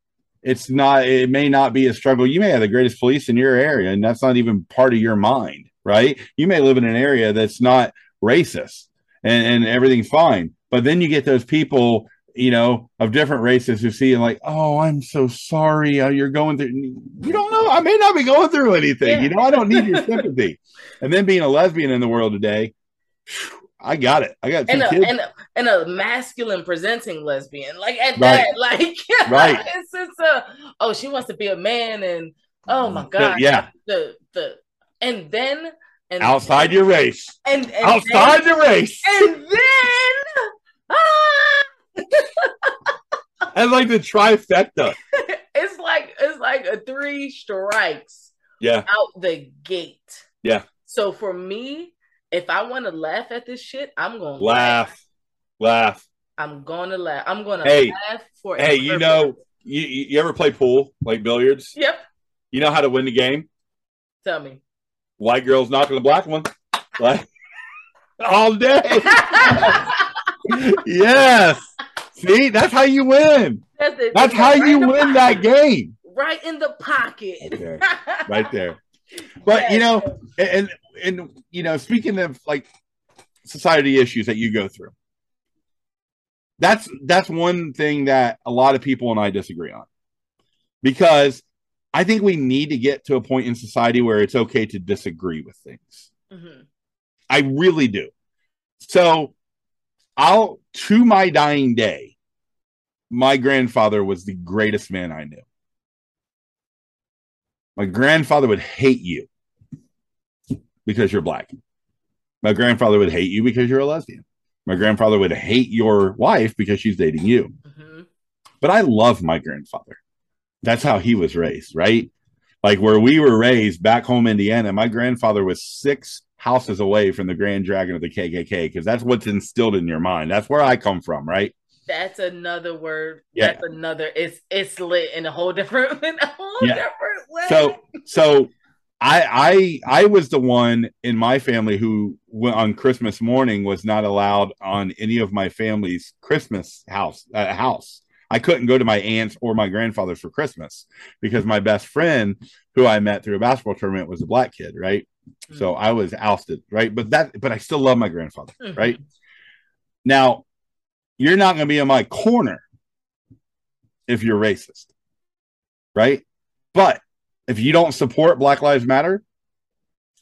it's not. It may not be a struggle. You may have the greatest police in your area, and that's not even part of your mind, right? You may live in an area that's not racist, and and everything's fine. But then you get those people, you know, of different races who see and like, oh, I'm so sorry, uh, you're going through. You don't know. I may not be going through anything. Yeah. You know, I don't need your sympathy. and then being a lesbian in the world today, I got it. I got two and a, kids. and a and a masculine presenting lesbian like at Right. that like Right. it's just a oh she wants to be a man and oh my god yeah. the the and then and outside your race. and, and outside the race. and then ah, That's like the trifecta. it's like it's like a three strikes Yeah. out the gate. Yeah. So for me, if I want to laugh at this shit, I'm gonna Laugh. Laugh. I'm gonna laugh. I'm gonna Hey. laugh for Hey, you purpose. know, you, you ever play pool like billiards? Yep. You know how to win the game? Tell me. White girl's knocking the black one. Like all day. yes. See, that's how you win. That's, it. That's how Right you win that game. Right in the pocket. Okay. Right there. But you know, and and you know, speaking of like society issues that you go through, that's that's one thing that a lot of people and I disagree on, because I think we need to get to a point in society where it's okay to disagree with things. Mhm. I really do. So, I'll to my dying day, my grandfather was the greatest man I knew. My grandfather would hate you because you're black. My grandfather would hate you because you're a lesbian. My grandfather would hate your wife because she's dating you. Mhm. But I love my grandfather. That's how he was raised, right? Like where we were raised back home, Indiana, my grandfather was six houses away from the Grand Dragon of the KKK because that's what's instilled in your mind. That's where I come from, right? That's another word. Yeah. That's another. It's it's lit in a whole different in a whole Yeah. different way. So, so I I I was the one in my family who went on Christmas morning was not allowed on any of my family's Christmas house uh, house. I couldn't go to my aunt's or my grandfather's for Christmas because my best friend, who I met through a basketball tournament, was a black kid, right? So I was ousted, right? But that, but I still love my grandfather, Mhm. right? Now, you're not going to be in my corner if you're racist, right? But if you don't support Black Lives Matter,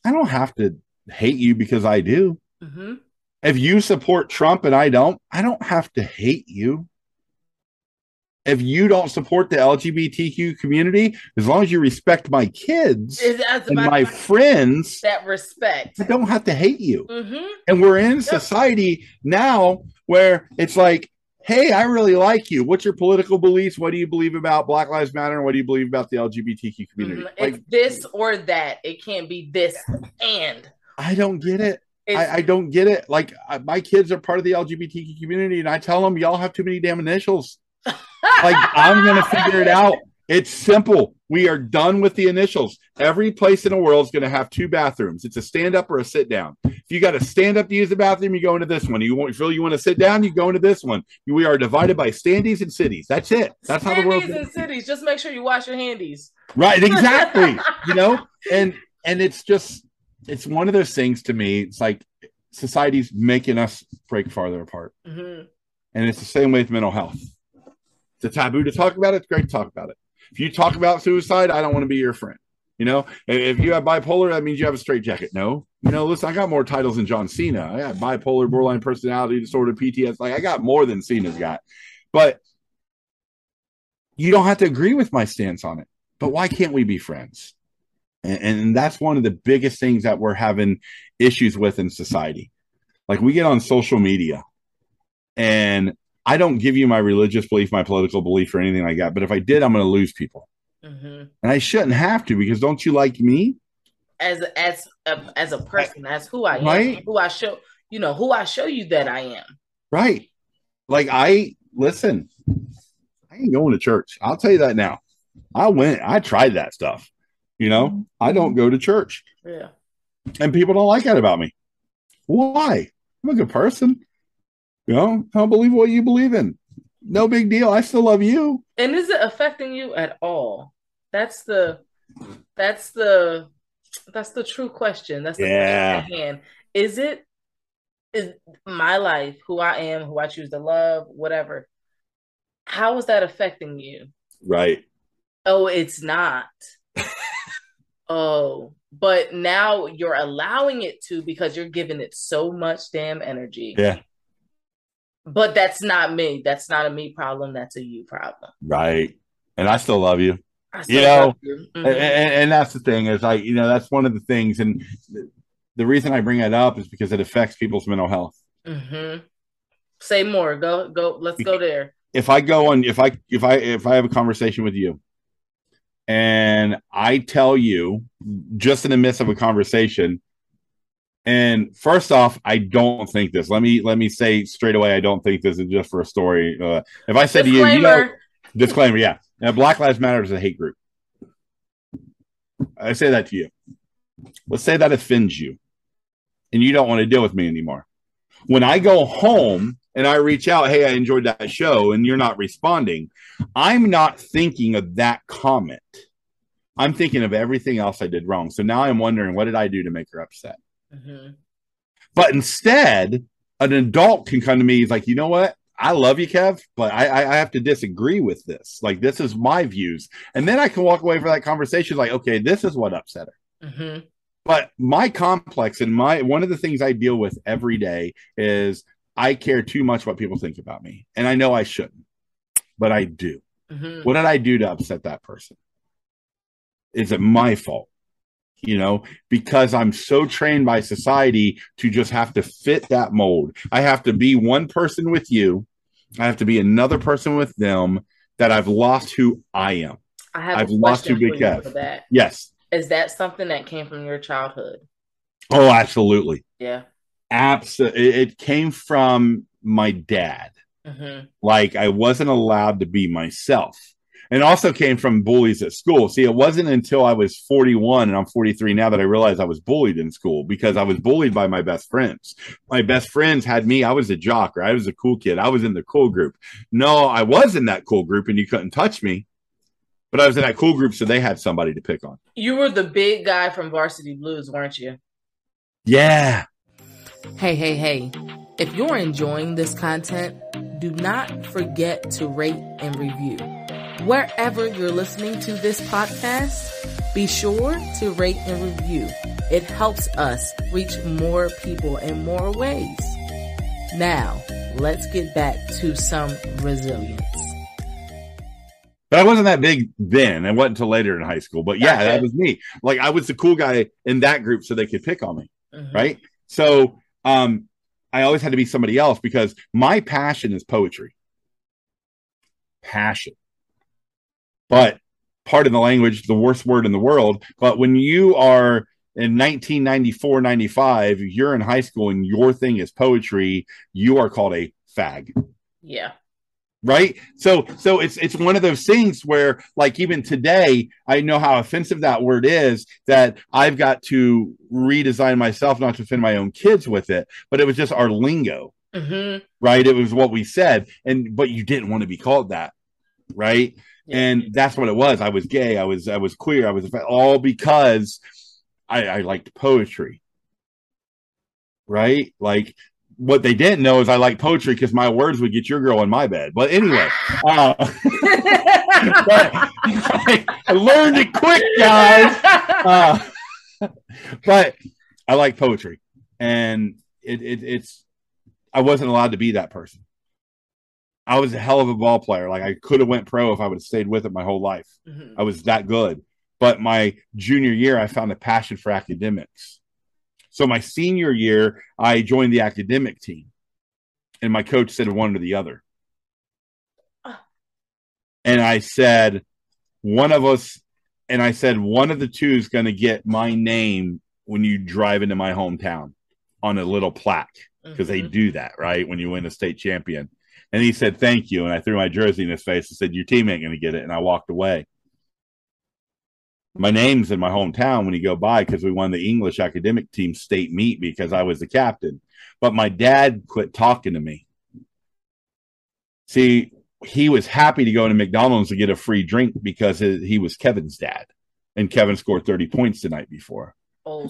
I don't have to hate you because I do. Mhm. If you support Trump and I don't, I don't have to hate you. If you don't support the LGBTQ community, as long as you respect my kids and my friends, that respect. I don't have to hate you. hmm And we're in society now where it's like, hey, I really like you. What's your political beliefs? What do you believe about Black Lives Matter? And what do you believe about the LGBTQ mm-hmm. community? It's Like, this or that. It can't be this and. I don't get it. I, I don't get it. Like, I, my kids are part of the LGBTQ community, and I tell them, y'all have too many damn initials. Like, I'm going to figure it out. It's simple. We are done with the initials. Every place in the world is going to have two bathrooms. It's a stand up or a sit down. If you got to stand up to use the bathroom, you go into this one. You want feel you want to sit down, you go into this one. We are divided by standees and cities. That's it. That's how the world Cities and cities. Just make sure you wash your handies. right exactly you know and and it's just it's one of those things to me it's like society's making us break farther apart hmm and it's the same way with mental health it's a taboo to talk about it it's great to talk about it If you talk about suicide, I don't want to be your friend. You know, if you have bipolar, that means you have a straight jacket. No, you know, listen, I got more titles than John Cena. I got bipolar, borderline personality disorder, PTS. Like I got more than Cena's got. But you don't have to agree with my stance on it. But why can't we be friends? And, and that's one of the biggest things that we're having issues with in society. Like we get on social media and I don't give you my religious belief, my political belief, or anything like that. But if I did, I'm going to lose people. Mm-hmm. And I shouldn't have to because don't you like me? As as a, as a person, as who I am, right? who I show you know who I show you that I am. Right. Like I listen. I ain't going to church. I'll tell you that now. I went. I tried that stuff. You know, mm-hmm. I don't go to church. Yeah. And people don't like that about me. Why? I'm a good person. You know, I don't believe what you believe in no big deal. I still love you. And is it affecting you at all? That's the that's the that's the true question. That's the yeah. question at hand. Is it is my life, who I am, who I choose to love, whatever. How is that affecting you? Right. Oh, it's not. oh, but now you're allowing it to because you're giving it so much damn energy. Yeah but that's not me. That's not a me problem. That's a you problem. Right. And I still love you. you know, you. Mm-hmm. And, and, that's the thing is like, you know, that's one of the things. And the reason I bring that up is because it affects people's mental health. Mm-hmm. Say more. Go, go. Let's go there. If I go on, if I, if I, if I have a conversation with you and I tell you just in the midst of a conversation, and first off, I don't think this. Let me let me say straight away, I don't think this is just for a story. Uh, if I said disclaimer. to you, you know, disclaimer, yeah, now, Black Lives Matter is a hate group. I say that to you. Let's say that offends you, and you don't want to deal with me anymore. When I go home and I reach out, hey, I enjoyed that show, and you're not responding, I'm not thinking of that comment. I'm thinking of everything else I did wrong. So now I'm wondering, what did I do to make her upset? Mm-hmm. But instead, an adult can come to me. He's like, you know what? I love you, Kev, but I, I have to disagree with this. Like, this is my views. And then I can walk away from that conversation like, okay, this is what upset her. Mm-hmm. But my complex and my one of the things I deal with every day is I care too much what people think about me. And I know I shouldn't, but I do. Mm-hmm. What did I do to upset that person? Is it my fault? You know, because I'm so trained by society to just have to fit that mold. I have to be one person with you, I have to be another person with them that I've lost who I am. I have I've lost who Big Kev. That. Yes. Is that something that came from your childhood? Oh, absolutely. Yeah. Absolutely. It came from my dad. Mm-hmm. Like I wasn't allowed to be myself and also came from bullies at school. See, it wasn't until I was 41 and I'm 43 now that I realized I was bullied in school because I was bullied by my best friends. My best friends had me. I was a jock, or I was a cool kid. I was in the cool group. No, I was in that cool group and you couldn't touch me. But I was in that cool group, so they had somebody to pick on. You were the big guy from Varsity Blues, weren't you? Yeah. Hey, hey, hey. If you're enjoying this content, do not forget to rate and review. Wherever you're listening to this podcast, be sure to rate and review. It helps us reach more people in more ways. Now, let's get back to some resilience. But I wasn't that big then. I wasn't until later in high school. But yeah, that was me. Like I was the cool guy in that group, so they could pick on me. Mm-hmm. Right. So um, I always had to be somebody else because my passion is poetry. Passion but part of the language, the worst word in the world. But when you are in 1994, 95, you're in high school and your thing is poetry, you are called a fag. Yeah. Right. So, so it's, it's one of those things where like even today, I know how offensive that word is that I've got to redesign myself, not to offend my own kids with it, but it was just our lingo. Mm-hmm. Right. It was what we said. And, but you didn't want to be called that. Right and that's what it was. I was gay. I was I was queer. I was all because I, I liked poetry, right? Like what they didn't know is I like poetry because my words would get your girl in my bed. But anyway, uh, but I, I, learned it quick, guys. Uh, but I like poetry, and it, it, it's I wasn't allowed to be that person. I was a hell of a ball player. Like I could have went pro if I would have stayed with it my whole life. Mm-hmm. I was that good. But my junior year, I found a passion for academics. So my senior year, I joined the academic team, and my coach said one or the other. And I said, one of us, and I said one of the two is going to get my name when you drive into my hometown on a little plaque because mm-hmm. they do that right when you win a state champion. And he said, "Thank you." And I threw my jersey in his face and said, "Your team ain't going to get it." And I walked away my name's in my hometown when you go by because we won the English academic team state meet because I was the captain. But my dad quit talking to me. See, he was happy to go to McDonald's to get a free drink because he was Kevin's dad, and Kevin scored 30 points the night before.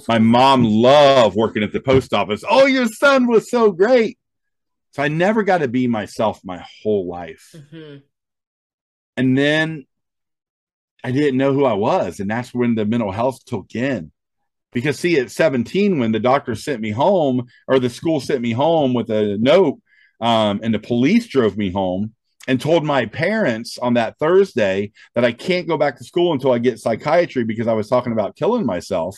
My mom loved working at the post office. Oh, your son was so great. So I never got to be myself my whole life. Mm-hmm. And then I didn't know who I was. And that's when the mental health took in. Because, see, at 17, when the doctor sent me home or the school sent me home with a note um, and the police drove me home and told my parents on that Thursday that I can't go back to school until I get psychiatry because I was talking about killing myself.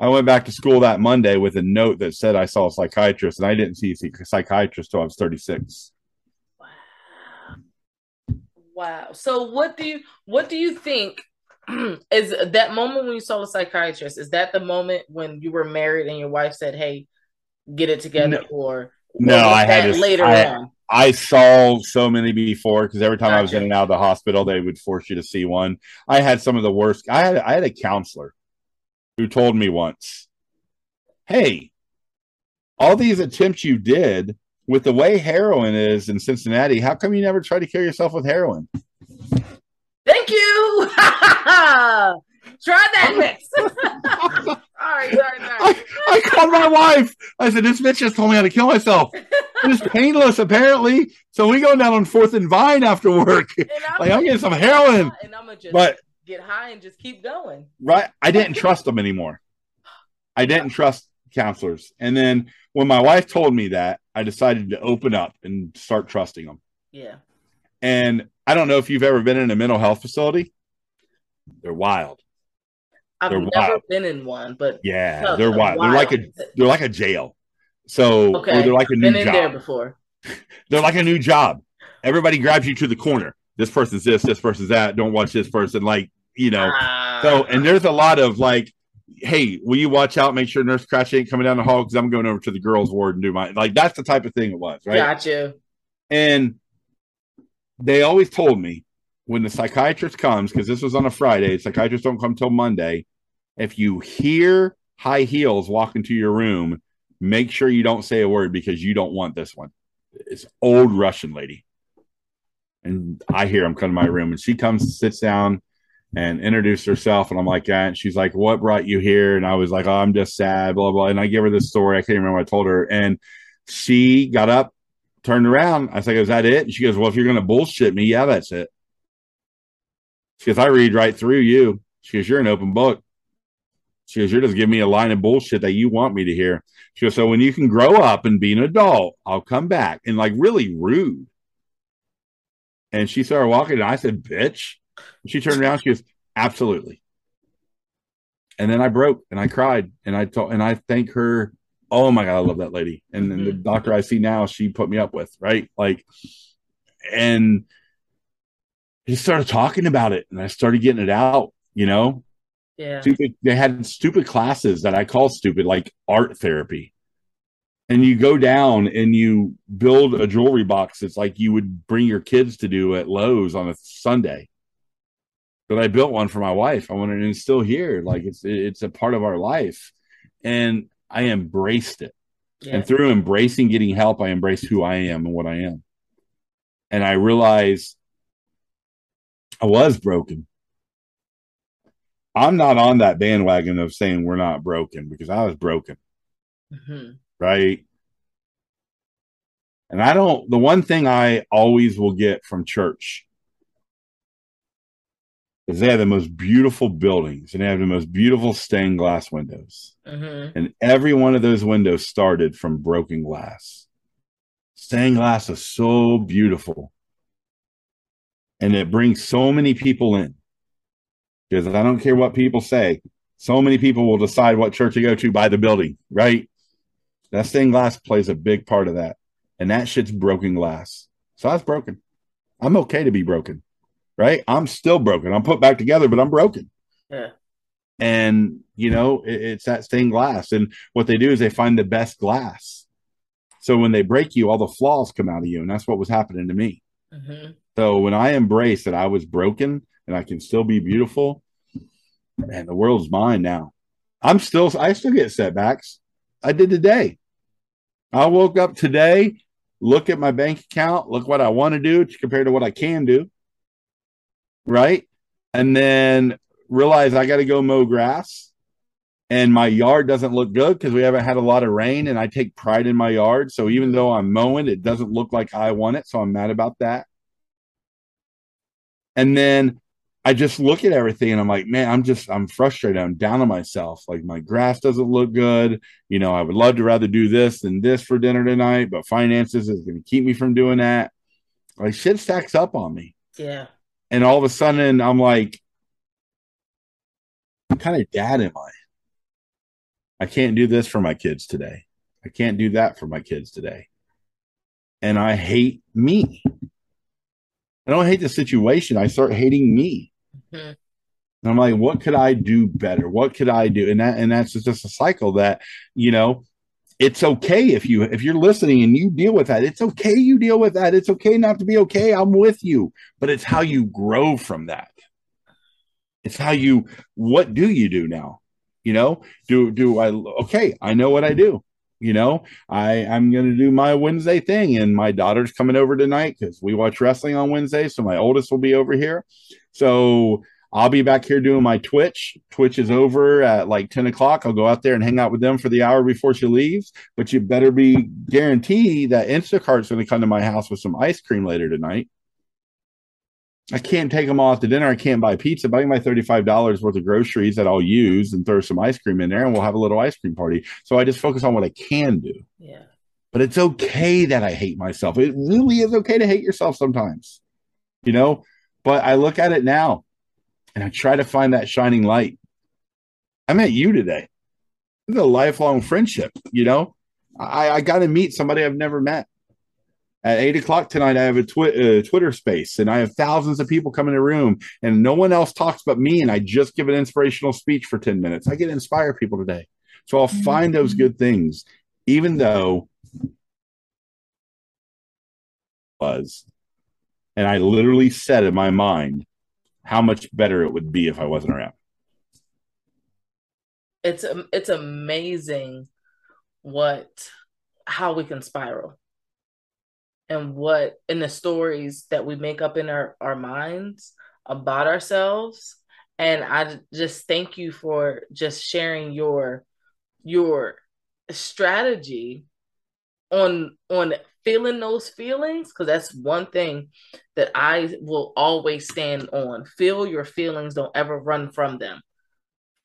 I went back to school that Monday with a note that said I saw a psychiatrist, and I didn't see a psychiatrist until I was 36. Wow. Wow. So what do you what do you think is that moment when you saw a psychiatrist? Is that the moment when you were married and your wife said, "Hey, get it together," no. or no? I had later I, on. I saw so many before because every time gotcha. I was in and out of the hospital, they would force you to see one. I had some of the worst. I had I had a counselor who told me once, "Hey, all these attempts you did with the way heroin is in Cincinnati, how come you never try to kill yourself with heroin? Thank you. Try that next. sorry, sorry, sorry. I, I, called my wife. I said, This bitch just told me how to kill myself. It's painless, apparently. So we go down on Fourth and Vine after work. I'm like, I'm getting some heroin. And I'm going just but, get high and just keep going. Right. I didn't trust them anymore. I didn't trust counselors. And then when my wife told me that, I decided to open up and start trusting them. Yeah. And I don't know if you've ever been in a mental health facility. They're wild. I've they're never wild. been in one, but yeah, they're wild. wild. They're like a they're like a jail. So okay. they're like a new been job. there before. they're like a new job. Everybody grabs you to the corner. This person's this, this person's that. Don't watch this person. Like, you know. Uh, so and there's a lot of like hey, will you watch out? Make sure Nurse Cratch ain't coming down the hall because I'm going over to the girls' ward and do my like. That's the type of thing it was, right? Got you. And they always told me when the psychiatrist comes because this was on a Friday. Psychiatrists don't come till Monday. If you hear high heels walk into your room, make sure you don't say a word because you don't want this one. It's old Russian lady. And I hear him come to my room and she comes, sits down, and introduced herself. And I'm like, yeah. And she's like, what brought you here? And I was like, oh, I'm just sad, blah, blah. And I give her this story. I can't remember what I told her. And she got up, turned around. I said, is that it? And she goes, well, if you're going to bullshit me, yeah, that's it. She goes, I read right through you. She goes, you're an open book. She goes, you're just giving me a line of bullshit that you want me to hear. She goes, so when you can grow up and be an adult, I'll come back. And like really rude. And she started walking, and I said, bitch. She turned around. She goes, "Absolutely." And then I broke and I cried and I told and I thank her. Oh my god, I love that lady. And then the mm-hmm. doctor I see now, she put me up with right, like, and he started talking about it, and I started getting it out. You know, yeah. Stupid. They had stupid classes that I call stupid, like art therapy and you go down and you build a jewelry box it's like you would bring your kids to do at Lowe's on a Sunday but I built one for my wife. I wanted, and it's still here. Like it's it's a part of our life, and I embraced it. Yeah. And through embracing getting help, I embraced who I am and what I am. And I realized I was broken. I'm not on that bandwagon of saying we're not broken because I was broken. Mm-hmm. Right? And I don't, the one thing I always will get from church is they have the most beautiful buildings and they have the most beautiful stained glass windows. Mm-hmm. And every one of those windows started from broken glass. Stained glass is so beautiful. And it brings so many people in because I don't care what people say. So many people will decide what church to go to by the building, right? That stained glass plays a big part of that. And that shit's broken glass. So that's broken. I'm okay to be broken, right? I'm still broken. I'm put back together, but I'm broken. Yeah. And, you know, it, it's that stained glass. And what they do is they find the best glass. So when they break you, all the flaws come out of you. And that's what was happening to me. Mm-hmm. So when I embrace that I was broken and I can still be beautiful, and the world's mine now. I'm still, I still get setbacks. I did today. I woke up today, look at my bank account, look what I want to do compared to what I can do. Right. And then realize I got to go mow grass and my yard doesn't look good because we haven't had a lot of rain and I take pride in my yard. So even though I'm mowing, it doesn't look like I want it. So I'm mad about that. And then I just look at everything and I'm like, man, I'm just I'm frustrated. I'm down on myself. Like my grass doesn't look good. You know, I would love to rather do this than this for dinner tonight, but finances is going to keep me from doing that. Like shit stacks up on me. Yeah. And all of a sudden I'm like, what kind of dad am I? I can't do this for my kids today. I can't do that for my kids today. And I hate me. I don't hate the situation. I start hating me. Mm-hmm. And I'm like, what could I do better? What could I do? And that and that's just a cycle that, you know, it's okay if you if you're listening and you deal with that. It's okay you deal with that. It's okay not to be okay. I'm with you. But it's how you grow from that. It's how you what do you do now? You know, do do I okay, I know what I do you know i i'm going to do my wednesday thing and my daughter's coming over tonight because we watch wrestling on wednesday so my oldest will be over here so i'll be back here doing my twitch twitch is over at like 10 o'clock i'll go out there and hang out with them for the hour before she leaves but you better be guaranteed that instacart's going to come to my house with some ice cream later tonight I can't take them all out to dinner. I can't buy pizza. Buy my $35 worth of groceries that I'll use and throw some ice cream in there and we'll have a little ice cream party. So I just focus on what I can do. Yeah. But it's okay that I hate myself. It really is okay to hate yourself sometimes, you know? But I look at it now and I try to find that shining light. I met you today. It's a lifelong friendship, you know? I, I got to meet somebody I've never met at eight o'clock tonight, I have a twi- uh, Twitter space and I have thousands of people come in the room and no one else talks but me. And I just give an inspirational speech for 10 minutes. I get to inspire people today. So I'll find those good things, even though was. And I literally said in my mind how much better it would be if I wasn't around. It's um, it's amazing what how we can spiral and what in the stories that we make up in our, our minds about ourselves and i just thank you for just sharing your your strategy on on feeling those feelings because that's one thing that i will always stand on. Feel your feelings don't ever run from them.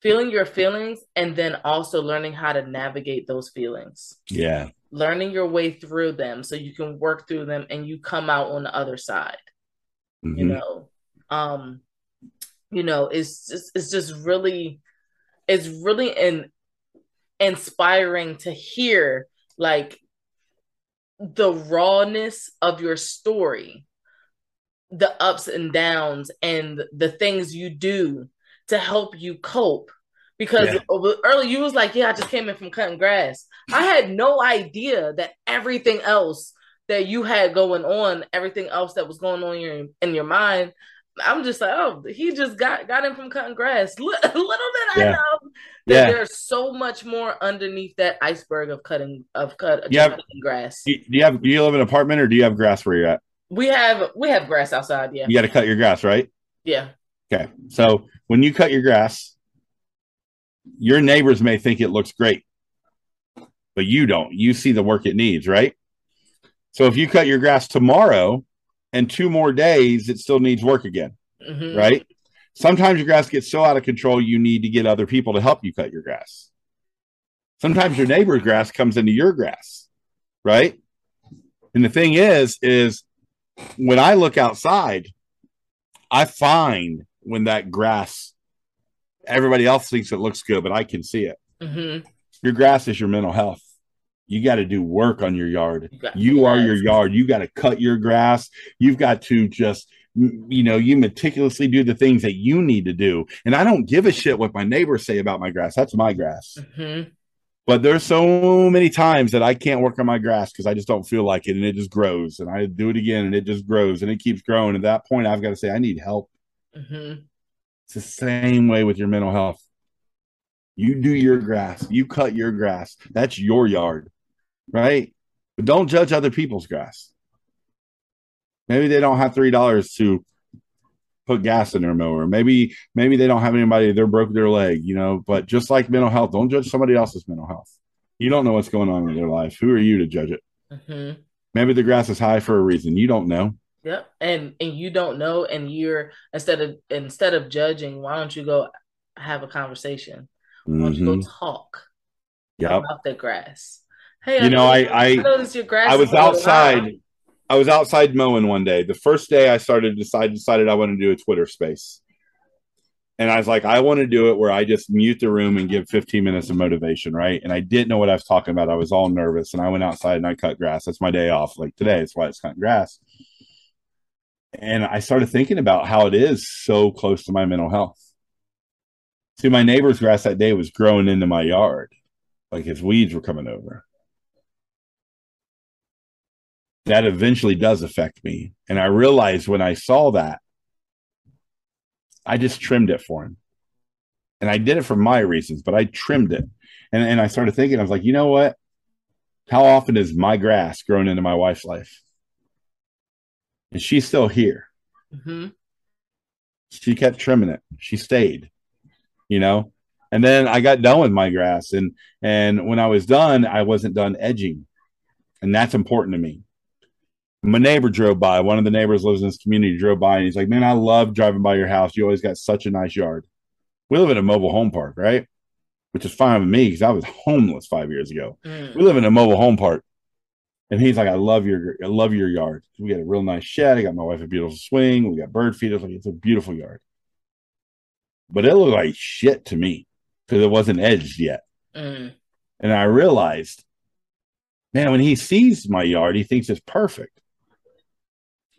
Feeling your feelings and then also learning how to navigate those feelings. Yeah. Learning your way through them so you can work through them and you come out on the other side mm-hmm. you know? Um you know it's just it's just really it's really in, inspiring to hear like the rawness of your story the ups and downs and the things you do to help you cope because yeah. earlier you was like, yeah, I just came in from cutting grass. I had no idea that everything else that you had going on, everything else that was going on in your, in your mind, I'm just like, oh, he just got got in from cutting grass. A little did yeah. I know yeah. there's so much more underneath that iceberg of cutting of cut have, cutting grass. Do you have do you live in an apartment or do you have grass where you're at? We have we have grass outside. Yeah, you got to cut your grass, right? Yeah. Okay, so when you cut your grass, your neighbors may think it looks great, but but you don't. You see the work it needs, right? So if you cut your grass tomorrow and two more days, it still needs work again, mm-hmm. right? Sometimes your grass gets so out of control, you need to get other people to help you cut your grass. Sometimes your neighbor's grass comes into your grass, right? And the thing is, is when I look outside, I find when that grass, everybody else thinks it looks good, but I can see it. Mm-hmm. Your grass is your mental health. You got to do work on your yard. You, you are your yard. You got to cut your grass. You've got to just, you know, you meticulously do the things that you need to do. And I don't give a shit what my neighbors say about my grass. That's my grass. Mm-hmm. But there's so many times that I can't work on my grass because I just don't feel like it and it just grows. And I do it again and it just grows and it keeps growing. At that point, I've got to say, I need help. Mm-hmm. It's the same way with your mental health. You do your grass, you cut your grass. That's your yard right? But don't judge other people's grass. Maybe they don't have three dollars to put gas in their mower. Maybe maybe they don't have anybody. They're broke their leg, you know. But just like mental health, don't judge somebody else's mental health. You don't know what's going on in their life. Who are you to judge it? Mm-hmm. Maybe the grass is high for a reason. You don't know. Yep, and and you don't know, and you're instead of instead of judging, why don't you go have a conversation? Why don't you go mm-hmm. talk yep. about the grass? Hey, you know, I I, I, I was outside. I was outside mowing one day. The first day I started decide decided I want to do a Twitter space. And I was like, I want to do it where I just mute the room and give 15 minutes of motivation, right? And I didn't know what I was talking about. I was all nervous and I went outside and I cut grass. That's my day off. Like today, that's why it's cutting grass. And I started thinking about how it is so close to my mental health. See, my neighbor's grass that day was growing into my yard. Like his weeds were coming over that eventually does affect me. And I realized when I saw that, I just trimmed it for him. And I did it for my reasons, but I trimmed it. And, and I started thinking, I was like, you know what? How often is my grass growing into my wife's life? And she's still here. Mm-hmm. She kept trimming it. She stayed, you know? And then I got done with my grass. And and when I was done, I wasn't done edging. And that's important to me my neighbor drove by. One of the neighbors lives in this community, drove by, and he's like, "Man, I love driving by your house. You always got such a nice yard." We live in a mobile home park, right? Which is fine with me because I was homeless five years ago. Mm. We live in a mobile home park, and he's like, "I love your, I love your yard. We got a real nice shed. I got my wife a beautiful swing. We got bird feeders. Like it's a beautiful yard." But it looked like shit to me because it wasn't edged yet. Mm. And I realized, man, when he sees my yard, he thinks it's perfect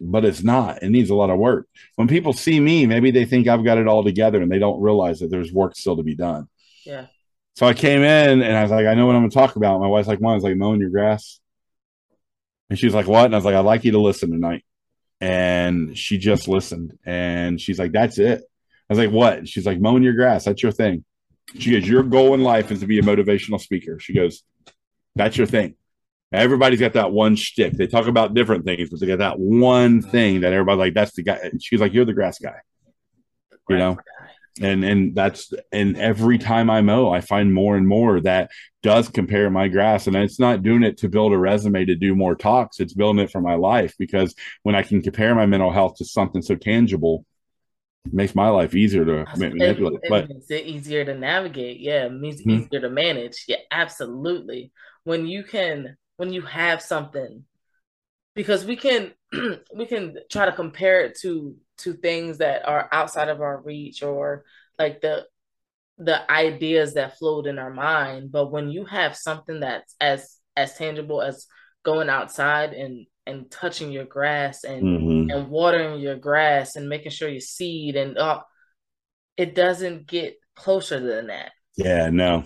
but it's not. It needs a lot of work. When people see me, maybe they think I've got it all together and they don't realize that there's work still to be done. Yeah. So I came in and I was like, I know what I'm going to talk about. My wife's like, Mom, I was like, mowing your grass. And she's like, What? And I was like, I'd like you to listen tonight. And she just listened and she's like, That's it. I was like, What? And she's like, Mowing your grass. That's your thing. She goes, Your goal in life is to be a motivational speaker. She goes, That's your thing. Everybody's got that one shtick. They talk about different things, but they got that one thing that everybody's like, that's the guy. She's like, you're the grass guy. You know? And and that's and every time I mow, I find more and more that does compare my grass. And it's not doing it to build a resume to do more talks. It's building it for my life because when I can compare my mental health to something so tangible, it makes my life easier to manipulate. It, but, makes it easier to navigate. Yeah, it makes it mm-hmm. easier to manage. Yeah, absolutely. When you can when you have something. Because we can we can try to compare it to to things that are outside of our reach or like the the ideas that float in our mind. But when you have something that's as as tangible as going outside and and touching your grass and mm-hmm. and watering your grass and making sure you seed and uh, it doesn't get closer than that. Yeah no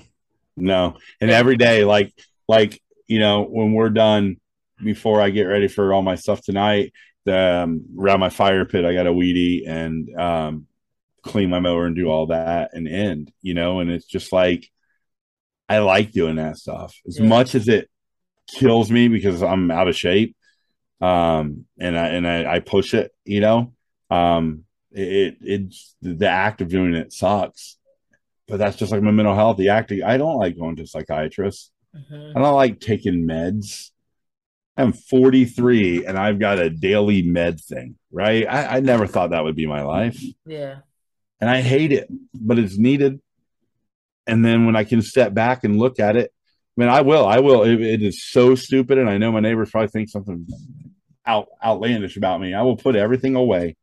no. And every day like like you know, when we're done, before I get ready for all my stuff tonight, the, um, around my fire pit, I got a weedy and um, clean my mower and do all that and end, you know, and it's just like, I like doing that stuff as yeah. much as it kills me because I'm out of shape. Um, and I, and I, I push it, you know, um, it, it's the act of doing it sucks, but that's just like my mental health. The acting, I don't like going to psychiatrists. Mm-hmm. I don't like taking meds. I'm 43 and I've got a daily med thing, right? I, I never thought that would be my life. Yeah. And I hate it, but it's needed. And then when I can step back and look at it, I mean, I will, I will. it, it is so stupid. And I know my neighbors probably think something out outlandish about me. I will put everything away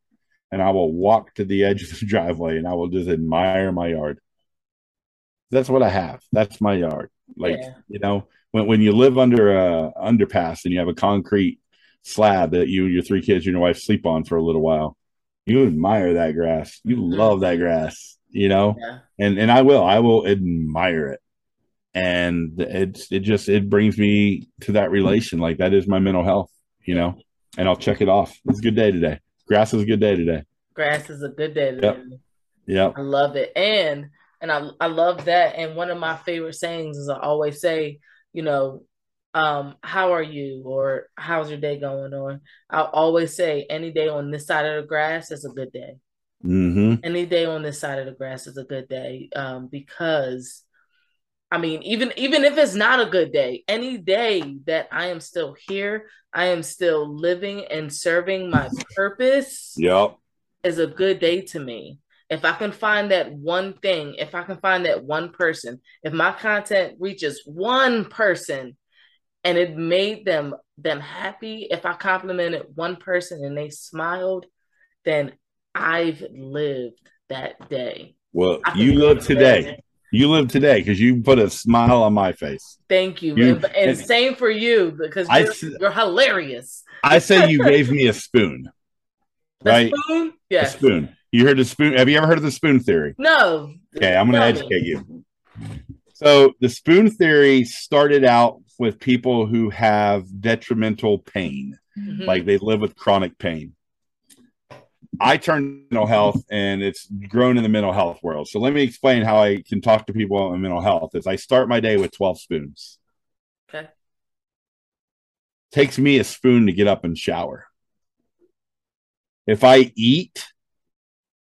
and I will walk to the edge of the driveway and I will just admire my yard. That's what I have. That's my yard. Like, yeah. you know, when, when you live under a underpass and you have a concrete slab that you your three kids and your wife sleep on for a little while, you admire that grass. You mm-hmm. love that grass, you know? Yeah. And and I will. I will admire it. And it's it just it brings me to that relation. Like that is my mental health, you know. And I'll check it off. It's a good day today. Grass is a good day today. Grass is a good day today. Yep. yep. I love it. And and I I love that. And one of my favorite sayings is I always say, you know, um, how are you? Or how's your day going? Or I'll always say, any day on this side of the grass is a good day. Mm-hmm. Any day on this side of the grass is a good day. Um, because I mean, even even if it's not a good day, any day that I am still here, I am still living and serving my purpose. Yep. Is a good day to me if I can find that one thing, if I can find that one person, if my content reaches one person and it made them them happy, if I complimented one person and they smiled, then I've lived that day. Well, you live today. You live today because you put a smile on my face. Thank you, you and, and, same for you because you're, I, you're hilarious. I say you gave me a spoon. right? spoon? Yes. A spoon. You heard the spoon? Have you ever heard of the spoon theory? No. Okay, I'm going to educate you. So the spoon theory started out with people who have detrimental pain, mm-hmm. like they live with chronic pain. I turned mental health and it's grown in the mental health world. So let me explain how I can talk to people about mental health. Is I start my day with 12 spoons. Okay. Takes me a spoon to get up and shower. If I eat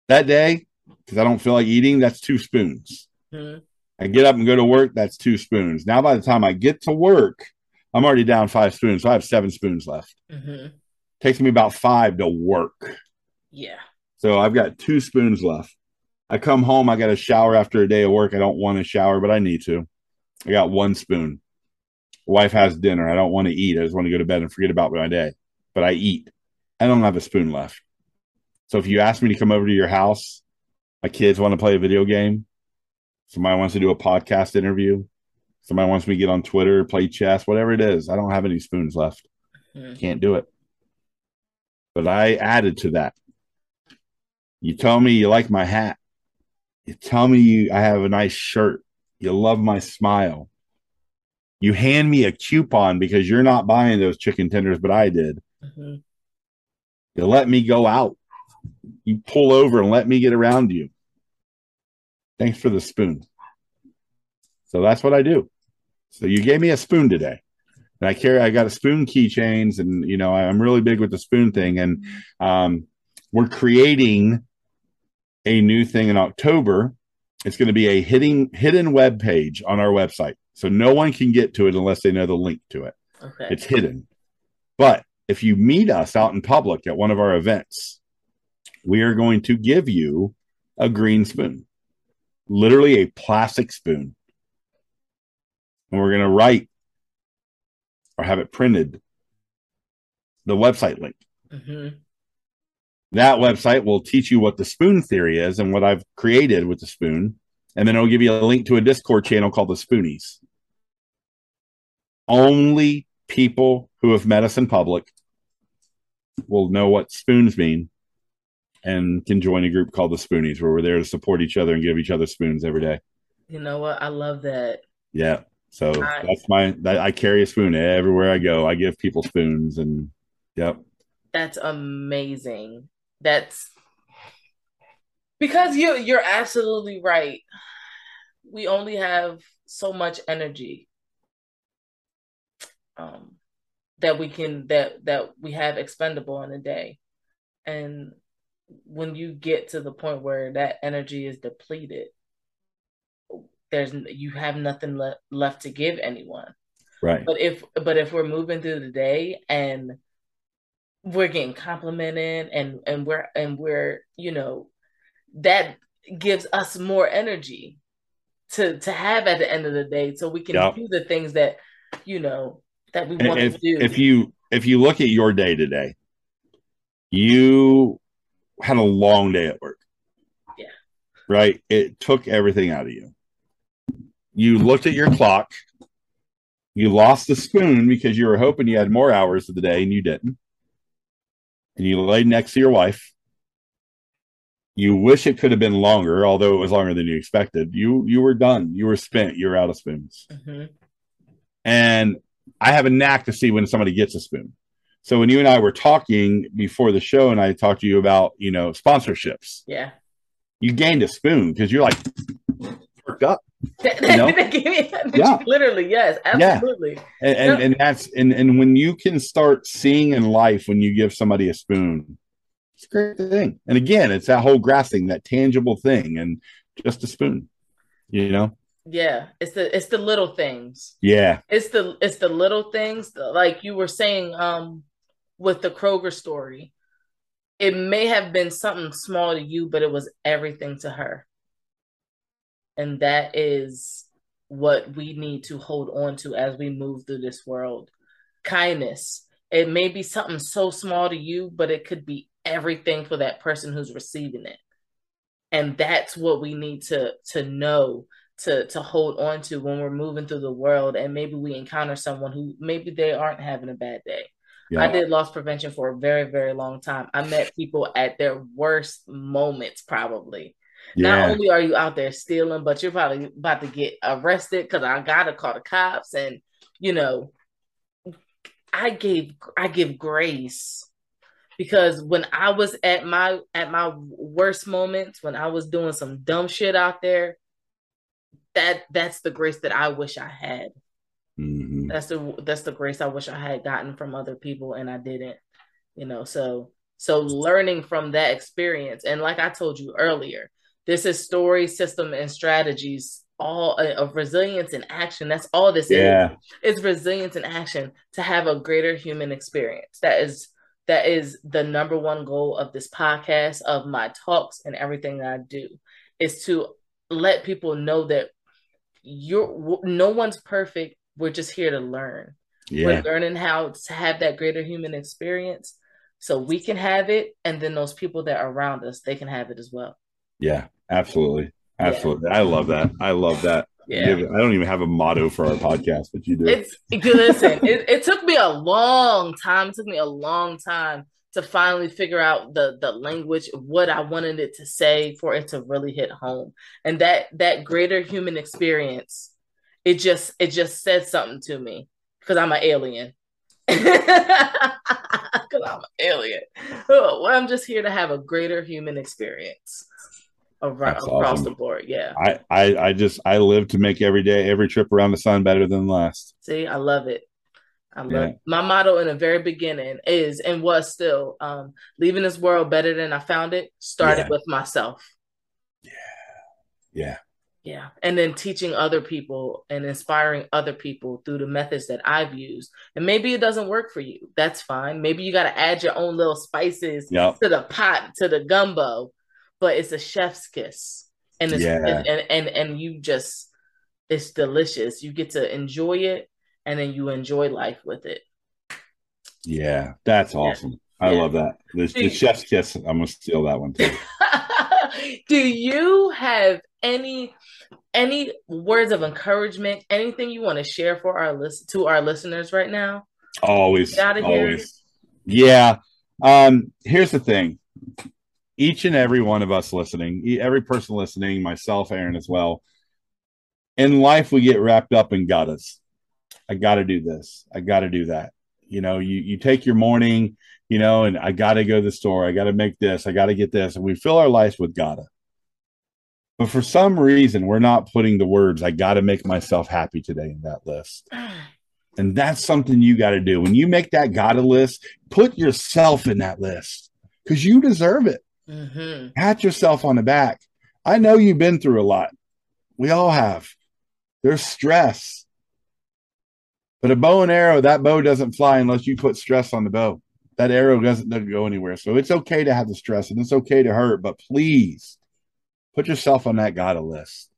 that day because I don't feel like eating, that's two spoons. Mm-hmm. I get up and go to work, that's two spoons. Now, by the time I get to work, I'm already down five spoons. So I have seven spoons left. Mm-hmm. Takes me about five to work. Yeah. So I've got two spoons left. I come home, I got a shower after a day of work. I don't want to shower, but I need to. I got one spoon. Wife has dinner. I don't want to eat. I just want to go to bed and forget about my day. But I eat. I don't have a spoon left. So if you ask me to come over to your house, my kids want to play a video game, somebody wants to do a podcast interview, somebody wants me to get on Twitter, play chess, whatever it is, I don't have any spoons left. Mm-hmm. Can't do it. But I added to that. You tell me you like my hat. You tell me you I have a nice shirt. You love my smile. You hand me a coupon because you're not buying those chicken tenders, but I did. Mm-hmm. You let me go out you pull over and let me get around you. Thanks for the spoon. So that's what I do. So you gave me a spoon today. And I carry I got a spoon keychains and you know I'm really big with the spoon thing and um, we're creating a new thing in October. It's going to be a hidden hidden web page on our website. So no one can get to it unless they know the link to it. Okay. It's hidden. But if you meet us out in public at one of our events, we are going to give you a green spoon, literally a plastic spoon. And we're going to write or have it printed the website link. Mm-hmm. That website will teach you what the spoon theory is and what I've created with the spoon. And then it'll give you a link to a Discord channel called the Spoonies. Only people who have met us in public will know what spoons mean and can join a group called the Spoonies, where we're there to support each other and give each other spoons every day. You know what? I love that. Yeah. So I, that's my that I carry a spoon everywhere I go. I give people spoons and yep. That's amazing. That's because you you're absolutely right. We only have so much energy um that we can that that we have expendable in a day. And when you get to the point where that energy is depleted there's you have nothing le- left to give anyone. Right. But if but if we're moving through the day and we're getting complimented and and we're and we're you know that gives us more energy to to have at the end of the day so we can yep. do the things that you know that we want if, to do if you if you look at your day today you had a long day at work yeah right it took everything out of you you looked at your clock you lost the spoon because you were hoping you had more hours of the day and you didn't and you laid next to your wife you wish it could have been longer, although it was longer than you expected. You you were done. You were spent. You were out of spoons. Mm-hmm. And I have a knack to see when somebody gets a spoon. So when you and I were talking before the show, and I talked to you about you know sponsorships, yeah, you gained a spoon because you're like worked up. You know? yeah, literally, yes, absolutely. Yeah. And, and, and that's and and when you can start seeing in life when you give somebody a spoon it's a great thing. And again, it's that whole grasping, that tangible thing, and just a spoon, you know? Yeah, it's the it's the little things. Yeah. It's the it's the little things like you were saying um with the Kroger story. It may have been something small to you, but it was everything to her. And that is what we need to hold on to as we move through this world. Kindness. It may be something so small to you, but it could be everything for that person who's receiving it and that's what we need to to know to to hold on to when we're moving through the world and maybe we encounter someone who maybe they aren't having a bad day yeah. i did loss prevention for a very very long time i met people at their worst moments probably yeah. not only are you out there stealing but you're probably about to get arrested because i gotta call the cops and you know i gave i give grace because when I was at my at my worst moments, when I was doing some dumb shit out there, that that's the grace that I wish I had. Mm-hmm. That's the that's the grace I wish I had gotten from other people and I didn't. You know, so so learning from that experience and like I told you earlier, this is story, system and strategies all uh, of resilience in action. That's all this yeah. is. It's resilience in action to have a greater human experience. That is that is the number one goal of this podcast, of my talks, and everything that I do, is to let people know that you're no one's perfect. We're just here to learn. Yeah. We're learning how to have that greater human experience, so we can have it, and then those people that are around us, they can have it as well. Yeah, absolutely, absolutely. Yeah. I love that. I love that. Yeah. I don't even have a motto for our podcast, but you do. It's listen. it, it took me a long time. It took me a long time to finally figure out the the language of what I wanted it to say for it to really hit home. And that that greater human experience, it just it just said something to me because I'm an alien. Because I'm an alien. Oh, well, I'm just here to have a greater human experience around, across the board. Yeah. I, I I just I live to make every day, every trip around the sun better than the last. See, I love it. I love yeah. my motto in the very beginning is and was still um, leaving this world better than I found it. Started yeah. with myself. Yeah. Yeah. Yeah. And then teaching other people and inspiring other people through the methods that I've used. And maybe it doesn't work for you. That's fine. Maybe you got to add your own little spices yep. to the pot, to the gumbo but it's a chef's kiss, and it's yeah. and, and and and you just it's delicious. You get to enjoy it, and then you enjoy life with it. Yeah, that's awesome. Yeah. I yeah. love that. The, the chef's kiss. I'm gonna steal that one too. Do you have any any words of encouragement? Anything you want to share for our list to our listeners right now? Always, always. Yeah. Um. Here's the thing each and every one of us listening, every person listening, myself, Erin as well. In life, we get wrapped up in gotta. I got to do this. I got to do that. You know, you you take your morning, you know, and I got to go to the store. I got to make this. I got to get this, and we fill our lives with gotta. But for some reason, we're not putting the words "I got to make myself happy today" in that list. And that's something you got to do. When you make that gotta list, put yourself in that list because you deserve it. Mm-hmm. Pat yourself on the back. I know you've been through a lot. We all have. There's stress. But a bow and arrow, that bow doesn't fly unless you put stress on the bow. That arrow doesn't, doesn't go anywhere. So it's okay to have the stress and it's okay to hurt, but please put yourself on that God list.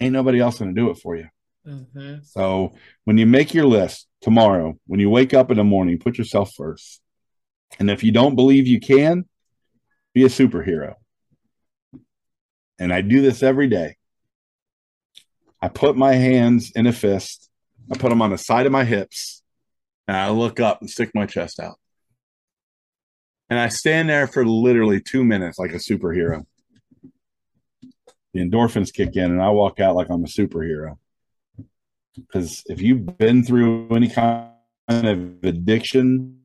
Ain't nobody else going to do it for you. Mm-hmm. So when you make your list tomorrow, when you wake up in the morning, put yourself first. And if you don't believe you can, be a superhero. And I do this every day. I put my hands in a fist, I put them on the side of my hips, and I look up and stick my chest out. And I stand there for literally two minutes like a superhero. The endorphins kick in, and I walk out like I'm a superhero. Because if you've been through any kind of addiction,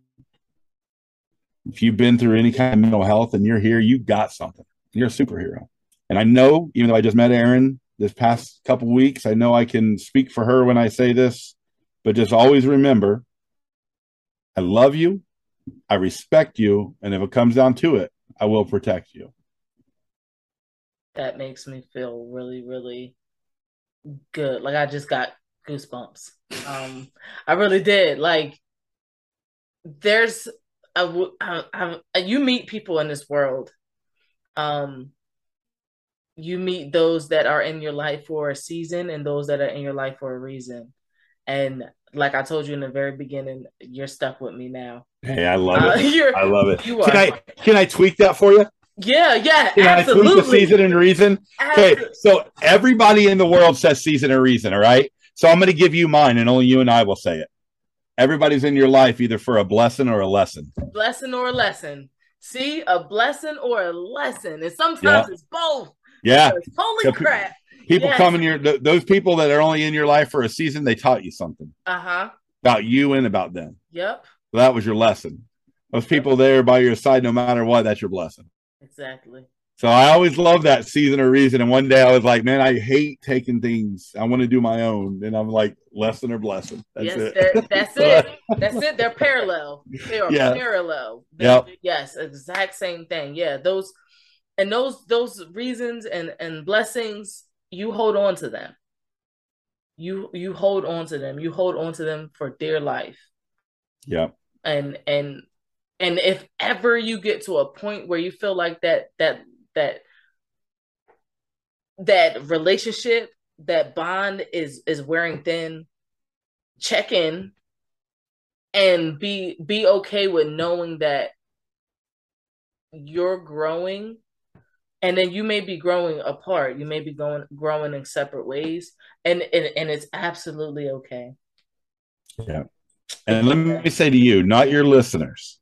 if you've been through any kind of mental health and you're here, you got something. You're a superhero. And I know, even though I just met Erin this past couple weeks, I know I can speak for her when I say this, but just always remember I love you, I respect you, and if it comes down to it, I will protect you. That makes me feel really, really good. Like I just got goosebumps. Um, I really did. Like, there's a, you meet people in this world. Um, you meet those that are in your life for a season and those that are in your life for a reason. And like I told you in the very beginning, you're stuck with me now. Hey, I love uh, it. I love it. You are. Can I can I tweak that for you? Yeah, yeah, absolutely. I tweak the season and reason? Absolutely. Okay, so everybody in the world says season and reason, all right? So I'm going to give you mine, and only you and I will say it. Everybody's in your life either for a blessing or a lesson. Blessing or a lesson. See, a blessing or a lesson, and sometimes yeah. it's both. Yeah. Holy crap! People yes. come in your th- those people that are only in your life for a season. They taught you something. Uh huh. About you and about them. Yep. So that was your lesson. Those people there by your side, no matter what, that's your blessing. Exactly. So I always love that season or reason. And one day I was like, man, I hate taking things. I want to do my own. And I'm like, lesson or blessing. That's yes, it. That's it. That's it. They're parallel. They are yeah. parallel. Yeah. Yes, exact same thing. Yeah. Those and those those reasons and and blessings, you hold on to them. You you hold on to them. You hold on to them for dear life. Yeah. And and and if ever you get to a point where you feel like that that that that relationship that bond is is wearing thin check in and be be okay with knowing that you're growing. And then you may be growing apart. You may be going growing in separate ways. And and, and it's absolutely okay. Yeah. And let me say to you not your listeners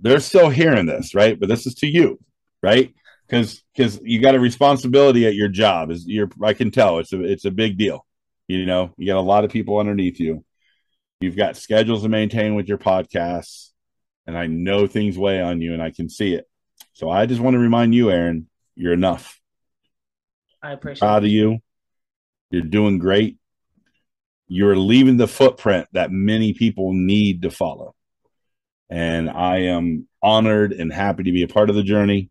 they're still hearing this right? But this is to you right? Because because you got a responsibility at your job is you're i can tell it's a it's a big deal you know? You got a lot of people underneath you. You've got schedules to maintain with your podcasts and i know things weigh on you and i can see it. So i just want to remind you Erin, you're enough. I appreciate proud of you. You're doing great. You're leaving the footprint that many people need to follow and i am honored and happy to be a part of the journey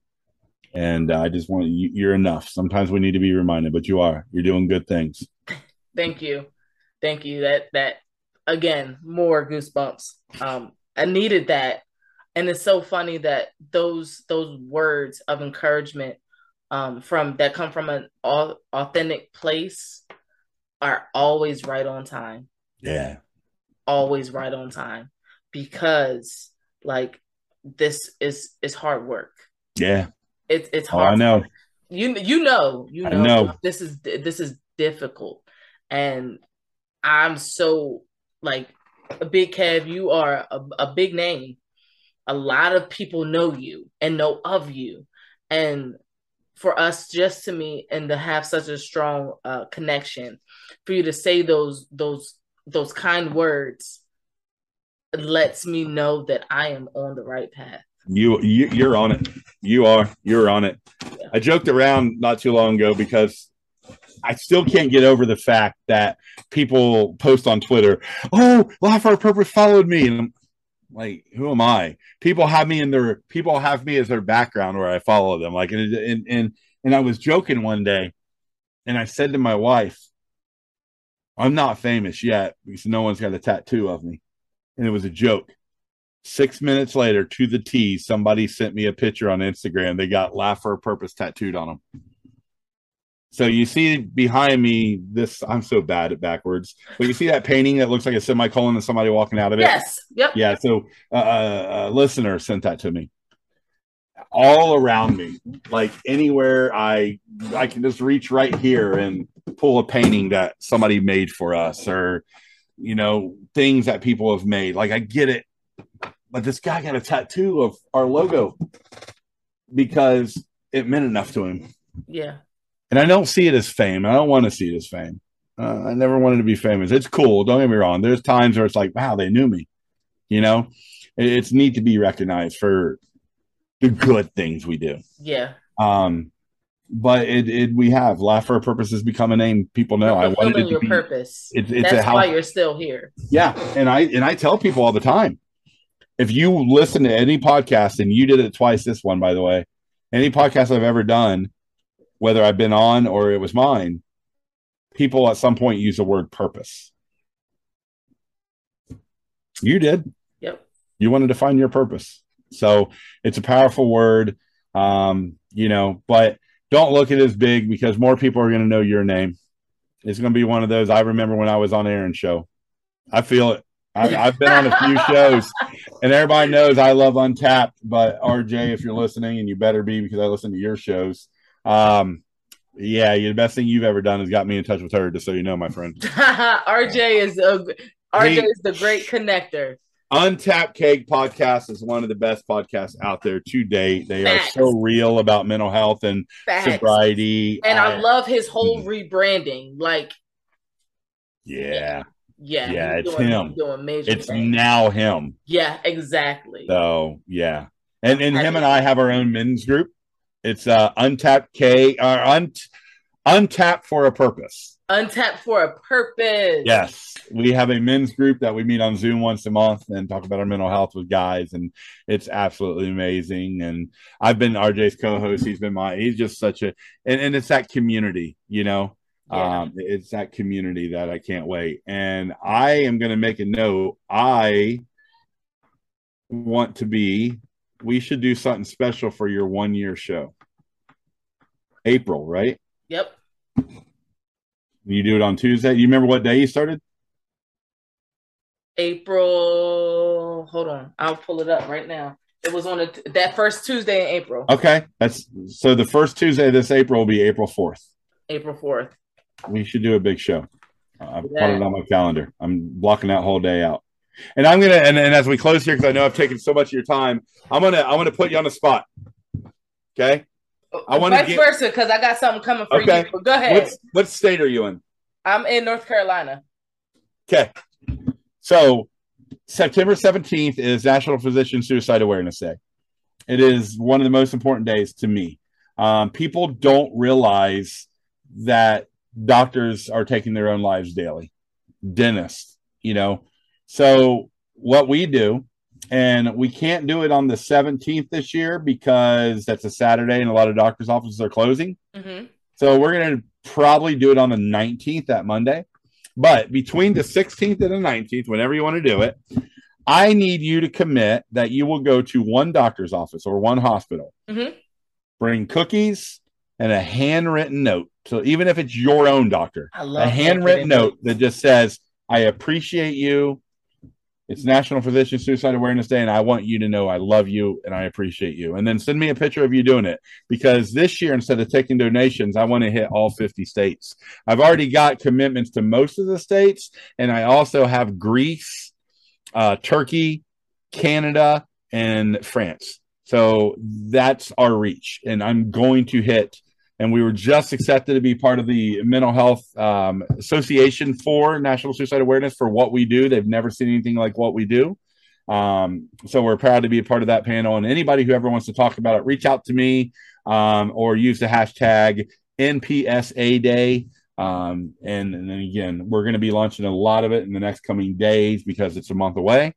and uh, I just want you, you're enough. Sometimes we need to be reminded, but you are. You're doing good things. Thank you, thank you. That that again, more goosebumps. Um, I needed that, and it's so funny that those those words of encouragement um, from that come from an authentic place are always right on time. Yeah, always right on time because like this is is hard work. Yeah, it's it's hard. Oh, I know. You you know you know, know this is this is difficult, and I'm so like a big Kev. You are a, a big name. A lot of people know you and know of you, and for us just to meet and to have such a strong uh, connection, for you to say those those those kind words lets me know that I am on the right path. You, you you're on it. You are. You're on it. I joked around not too long ago because I still can't get over the fact that people post on Twitter, "Oh, Laugh for a Purpose followed me," and I'm like, "Who am I?" People have me in their people have me as their background where I follow them. Like, and and and, and I was joking one day, and I said to my wife, I'm not famous yet because no one's got a tattoo of me. And it was a joke. Six minutes later, to the T, somebody sent me a picture on Instagram. They got Laugh for a Purpose tattooed on them. So you see behind me this I'm so bad at backwards, but you see that painting that looks like a semicolon and somebody walking out of it. Yes. Yep. Yeah. So uh, a listener sent that to me. All around me, like anywhere I I can just reach right here and pull a painting that somebody made for us, or you know things that people have made. Like I get it, but this guy got a tattoo of our logo because it meant enough to him. Yeah and I don't see it as fame. I don't want to see it as fame. Uh, I never wanted to be famous. It's cool. Don't get me wrong. There's times where it's like, wow, they knew me. You know, it's neat to be recognized for the good things we do. Yeah. Um, but it, it we have laugh for a purpose has become a name people know. I wanted it to your be, purpose. It, it's That's why you're still here. Yeah, and I and I tell people all the time, if you listen to any podcast, and you did it twice, this one by the way, any podcast I've ever done, whether I've been on or it was mine, people at some point use the word purpose. You did. Yep. You wanted to find your purpose. So it's a powerful word. Um, you know, but don't look at it as big because more people are going to know your name. It's going to be one of those. I remember when I was on Erin's show. I feel it. I, I've been on a few shows, and everybody knows I love Untapped. But RJ, if you're listening, and you better be because I listen to your shows, um, yeah, the best thing you've ever done is got me in touch with her, just so you know, my friend. RJ is a RJ he, is the great connector. Untapped Cake podcast is one of the best podcasts out there to date. They Facts. are so real about mental health and Facts. sobriety. And I, I love his whole mm-hmm. rebranding. Like, yeah. Yeah, yeah, it's doing, him. it's things. now him. Yeah, exactly. So yeah, and and him and I have our own men's group it's uh, untapped K or uh, un, untapped for a purpose. Untapped for a purpose. Yes, we have a men's group that we meet on Zoom once a month and talk about our mental health with guys, and it's absolutely amazing. And I've been RJ's co-host; he's been my. He's just such a, and, and it's that community, you know. Yeah. Um, it's that community that I can't wait. And I am going to make a note. I want to be we should do something special for your one year show. April, right? Yep. You do it on Tuesday. You remember what day you started? April. Hold on, I'll pull it up right now. It was on a, that first Tuesday in April. Okay, that's so the first Tuesday this April will be April fourth. April fourth. We should do a big show. Uh, I've yeah. put it on my calendar. I'm blocking that whole day out. And I'm gonna and, and as we close here, because I know I've taken so much of your time, I'm gonna I'm gonna put you on the spot. Okay. I want to vice versa because I got something coming for okay. you. But go ahead. What's, what state are you in? I'm in North Carolina. Okay. So September 17th is National Physician Suicide Awareness Day. It is one of the most important days to me. Um, people don't realize that doctors are taking their own lives daily. Dentists, you know, so what we do, and we can't do it on the 17th this year because that's a Saturday and a lot of doctors' offices are closing. Mm-hmm. So we're going to probably do it on the 19th, that Monday. But between the 16th and the 19th, whenever you want to do it, I need you to commit that you will go to one doctor's office or one hospital, mm-hmm. bring cookies and a handwritten note. So even if it's your own doctor, a handwritten note that just says, I appreciate you. It's National Physician Suicide Awareness Day, and I want you to know I love you and I appreciate you. And then send me a picture of you doing it because this year, instead of taking donations, I want to hit all 50 states. I've already got commitments to most of the states, and I also have Greece, uh, Turkey, Canada, and France. So that's our reach, and I'm going to hit and we were just accepted to be part of the Mental Health um, Association for National Suicide Awareness for what we do. They've never seen anything like what we do. Um, so we're proud to be a part of that panel. And anybody who ever wants to talk about it, reach out to me um, or use the hashtag NPSA Day. Um, and, and then again, we're going to be launching a lot of it in the next coming days because it's a month away.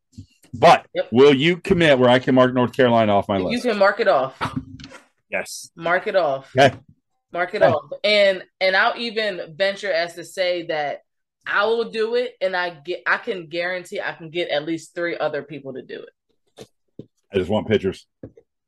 But yep. will you commit where I can mark North Carolina off my you list? You can mark it off. Yes. Mark it off. Okay. Mark it off. And and I'll even venture as to say that I will do it, and I get I can guarantee I can get at least three other people to do it. I just want pictures.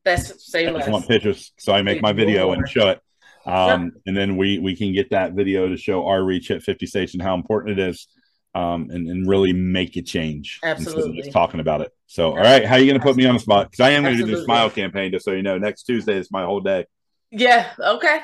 That's say I less. just want pictures, so I make my video and show it. Um, and then we we can get that video to show our reach at 50 states and how important it is, um, and, and really make a change. Absolutely. just talking about it. So, all right, how are you going to put me on the spot? Because I am going to do the smile campaign, just so you know. Next Tuesday is my whole day. Yeah. Okay.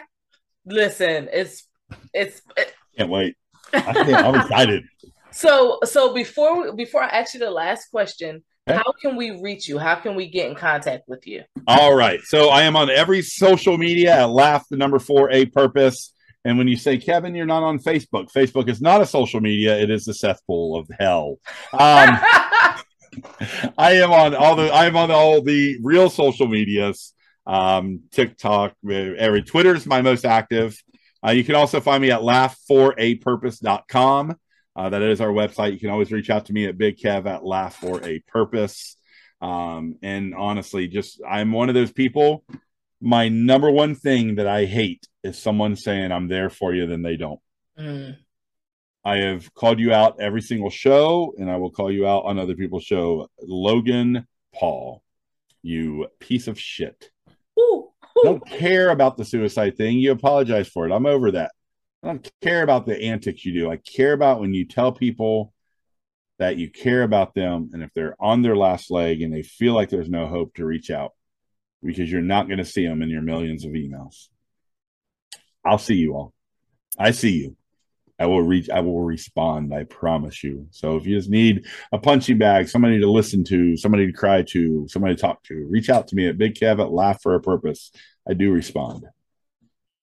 Listen, it's it's it, Can't wait. I can't, I'm excited. so so before we, before I ask you the last question, how can we reach you? How can we get in contact with you? All right. So I am on every social media at Laugh the number four A purpose. And when you say Kevin, you're not on Facebook. Facebook is not a social media; it is the Seth cesspool of hell. Um, I am on all the I am on all the real social medias. Um, TikTok, every Twitter is my most active. Uh, you can also find me at laugh4apurpose.com. Uh, that is our website. You can always reach out to me at Big Kev at Laugh for a Purpose. Um, and honestly, just I'm one of those people. My number one thing that I hate is someone saying I'm there for you, then they don't. Mm, I have called you out every single show, and I will call you out on other people's show. Logan Paul, you piece of shit. Don't care about the suicide thing. You apologize for it. I'm over that. I don't care about the antics you do. I care about when you tell people that you care about them, and if they're on their last leg and they feel like there's no hope to reach out because you're not going to see them in your millions of emails. I'll see you all. I see you. I will reach. I will respond. I promise you. So if you just need a punching bag, somebody to listen to, somebody to cry to, somebody to talk to, reach out to me at Big Kev at Laugh for a Purpose. I do respond.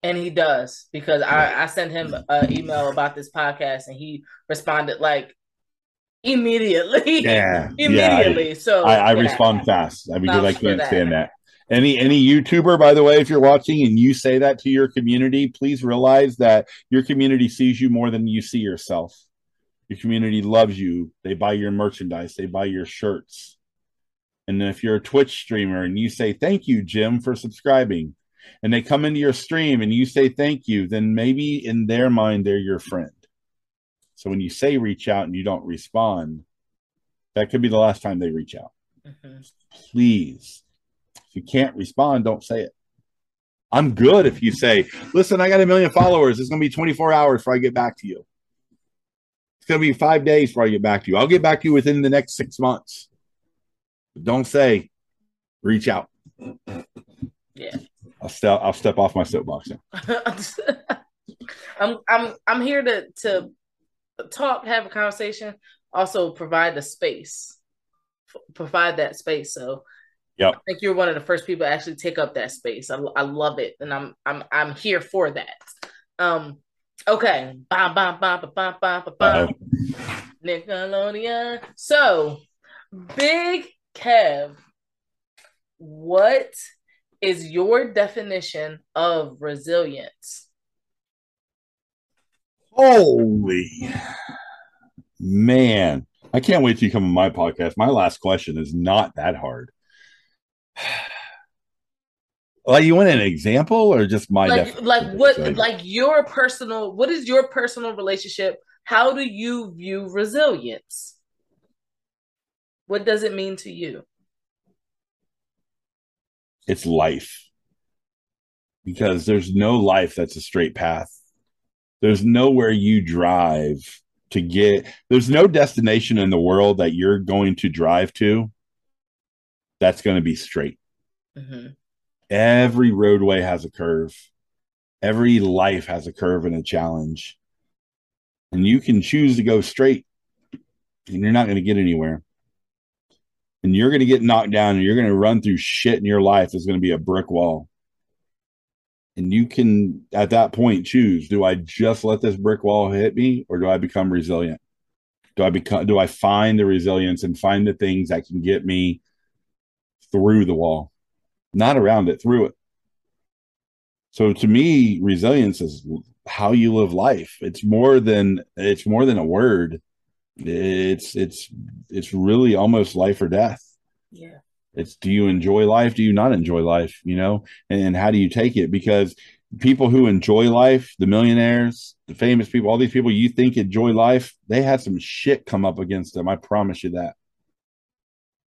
And he does because I, I sent him an email about this podcast and he responded like immediately. Yeah, immediately. so I, I yeah. respond fast I- because I can't stand that. Any any YouTuber, by the way, if you're watching and you say that to your community, please realize that your community sees you more than you see yourself. Your community loves you. They buy your merchandise. They buy your shirts. And if you're a Twitch streamer and you say thank you, Jim, for subscribing, and they come into your stream and you say thank you, then maybe in their mind they're your friend. So when you say reach out and you don't respond, that could be the last time they reach out Mhm. please. You can't respond, don't say it. I'm good if you say, listen, I got a million followers. It's going to be 24 hours before I get back to you. It's going to be five days before I get back to you. I'll get back to you within the next six months. But don't say, reach out. Yeah. I'll step, I'll step off my soapbox. now. I'm I'm I'm here to to talk, have a conversation, also provide the space, provide that space. So, yeah, I think you're one of the first people to actually take up that space. I, I love it, and I'm I'm I'm here for that. Um, okay, bam, bam, bam, bam, bam, bam, bam. Uh-huh. Nickelodeon. So, Big Kev, what is your definition of resilience? Holy man. I can't wait till you come on my podcast. My last question is not that hard. Like, you want an example or just my like like what resilience? like your personal what is your personal relationship? How do you view resilience? What does it mean to you? It's life. Because there's no life that's a straight path. There's nowhere you drive to get, there's no destination in the world that you're going to drive to that's going to be straight. Mhm. Every roadway has a curve, every life has a curve and a challenge. And you can choose to go straight, and you're not going to get anywhere. And you're going to get knocked down, and you're going to run through shit in your life. It's going to be a brick wall. And you can, at that point, choose do I just let this brick wall hit me, or do I become resilient? Do I become, do I find the resilience and find the things that can get me through the wall? not around it, through it. So to me, resilience is how you live life. It's more than it's more than a word. It's it's it's really almost life or death. yeah It's do you enjoy life? Do you not enjoy life? You know, and how do you take it? Because people who enjoy life, the millionaires, the famous people, all these people you think enjoy life, they had some shit come up against them. I promise you that.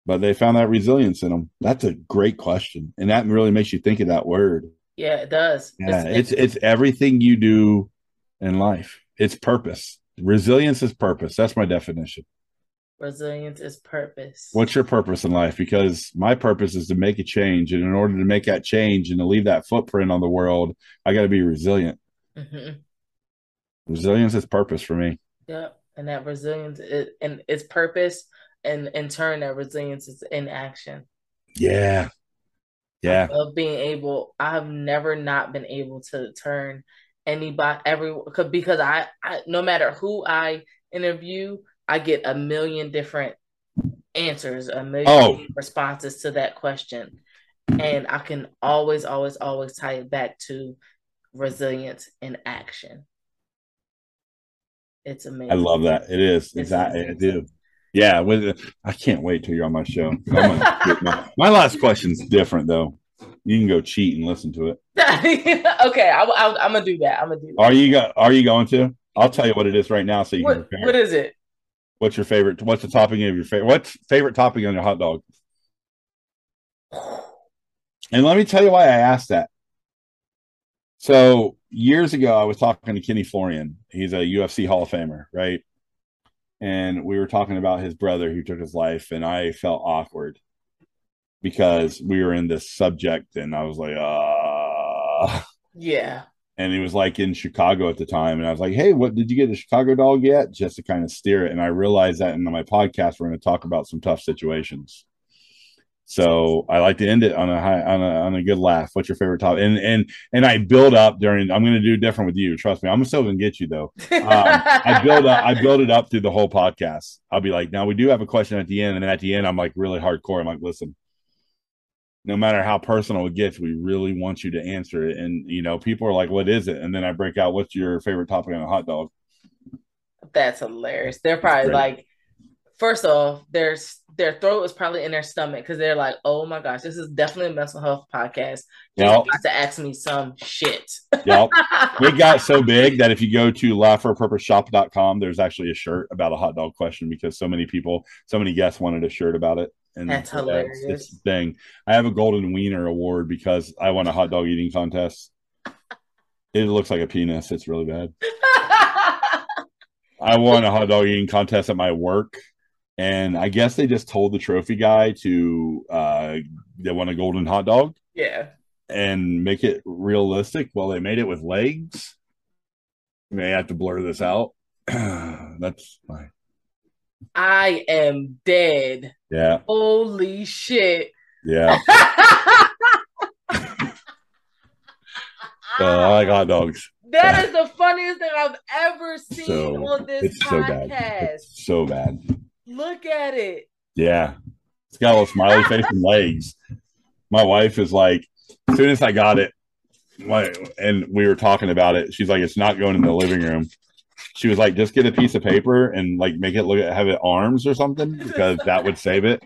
But they found that resilience in them. That's a great question. And that really makes you think of that word. Yeah, it does. Yeah, it's, it's, it's everything you do in life. It's purpose. Resilience is purpose. That's my definition. Resilience is purpose. What's your purpose in life? Because my purpose is to make a change. And in order to make that change and to leave that footprint on the world, I got to be resilient. Mm-hmm. Resilience is purpose for me. Yep. And that resilience is, and its purpose, and in turn, that resilience is in action. Yeah. Yeah. Of being able, I've never not been able to turn anybody, every, because I, I, no matter who I interview, I get a million different answers, a million oh. responses to that question. And I can always, always, always tie it back to resilience in action. It's amazing. I love that. It is. It's exactly. I do. Yeah. With I can't wait till you're on my show. my, my last question's different though. You can go cheat and listen to it. okay, I, am gonna do that. I'm gonna do. That. Are you go, Are you going to? I'll tell you what it is right now, so you what, can. What is it? What's your favorite? What's the topping of your favorite? What's favorite topping on your hot dog? And let me tell you why I asked that. So years ago, I was talking to Kenny Florian. He's a UFC Hall of Famer, right? And we were talking about his brother who took his life, and I felt awkward because we were in this subject, and I was like, ah, uh... yeah and he was like in Chicago at the time. And I was like, Hey, what did you get a Chicago dog yet? Just to kind of steer it. And I realized that in my podcast, we're going to talk about some tough situations. So I like to end it on a high, on a, on a good laugh. What's your favorite topic? And, and, and I build up during, I'm going to do different with you. Trust me. I'm still going to get you though. Um, I build up, I build it up through the whole podcast. I'll be like, now we do have a question at the end. And at the end, I'm like really hardcore. I'm like, listen, no matter how personal it gets, we really want you to answer it. And you know, people are like, "What is it?" And then I break out, "What's your favorite topic on a hot dog?" That's hilarious. They're probably like, first off, their their throat is probably in their stomach because they're like, "Oh my gosh, this is definitely a mental health podcast." Yep. to ask me some shit. yep. We got so big that if you go to laughforapurposeshop.com, there's actually a shirt about a hot dog question because so many people, so many guests wanted a shirt about it. And that's hilarious. That's, the thing. I have a golden wiener award because I won a hot dog eating contest. it looks like a penis. It's really bad. I won a hot dog eating contest at my work, and I guess they just told the trophy guy to uh they want a golden hot dog. Yeah. And make it realistic. Well, they made it with legs. You may have to blur this out. That's fine. I am dead. Yeah. Holy shit. Yeah. Uh, I like hot dogs. That is the funniest thing I've ever seen so, on this it's podcast. So bad. It's so bad. Look at it. Yeah. It's got a little smiley face and legs. My wife is like, as soon as I got it, my, and we were talking about it, she's like, it's not going in the living room she was like, just get a piece of paper and like make it look have it arms or something because that would save it.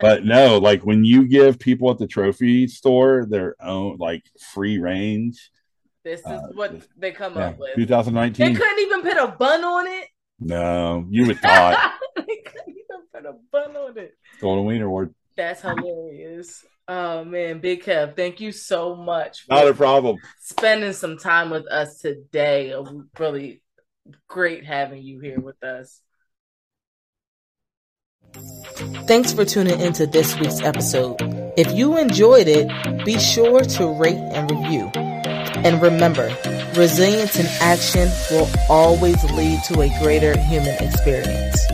But no, like when you give people at the trophy store their own like free range. This is uh, what they come yeah, up with. 2019. They couldn't even put a bun on it. No, you would thought. they couldn't even put a bun on it. Golden Wiener Award. That's hilarious. Oh man, Big Kev, thank you so much. Not a problem. Spending some time with us today. Really great having you here with us. Thanks for tuning into this week's episode. If you enjoyed it, be sure to rate and review. And remember, resilience in action will always lead to a greater human experience.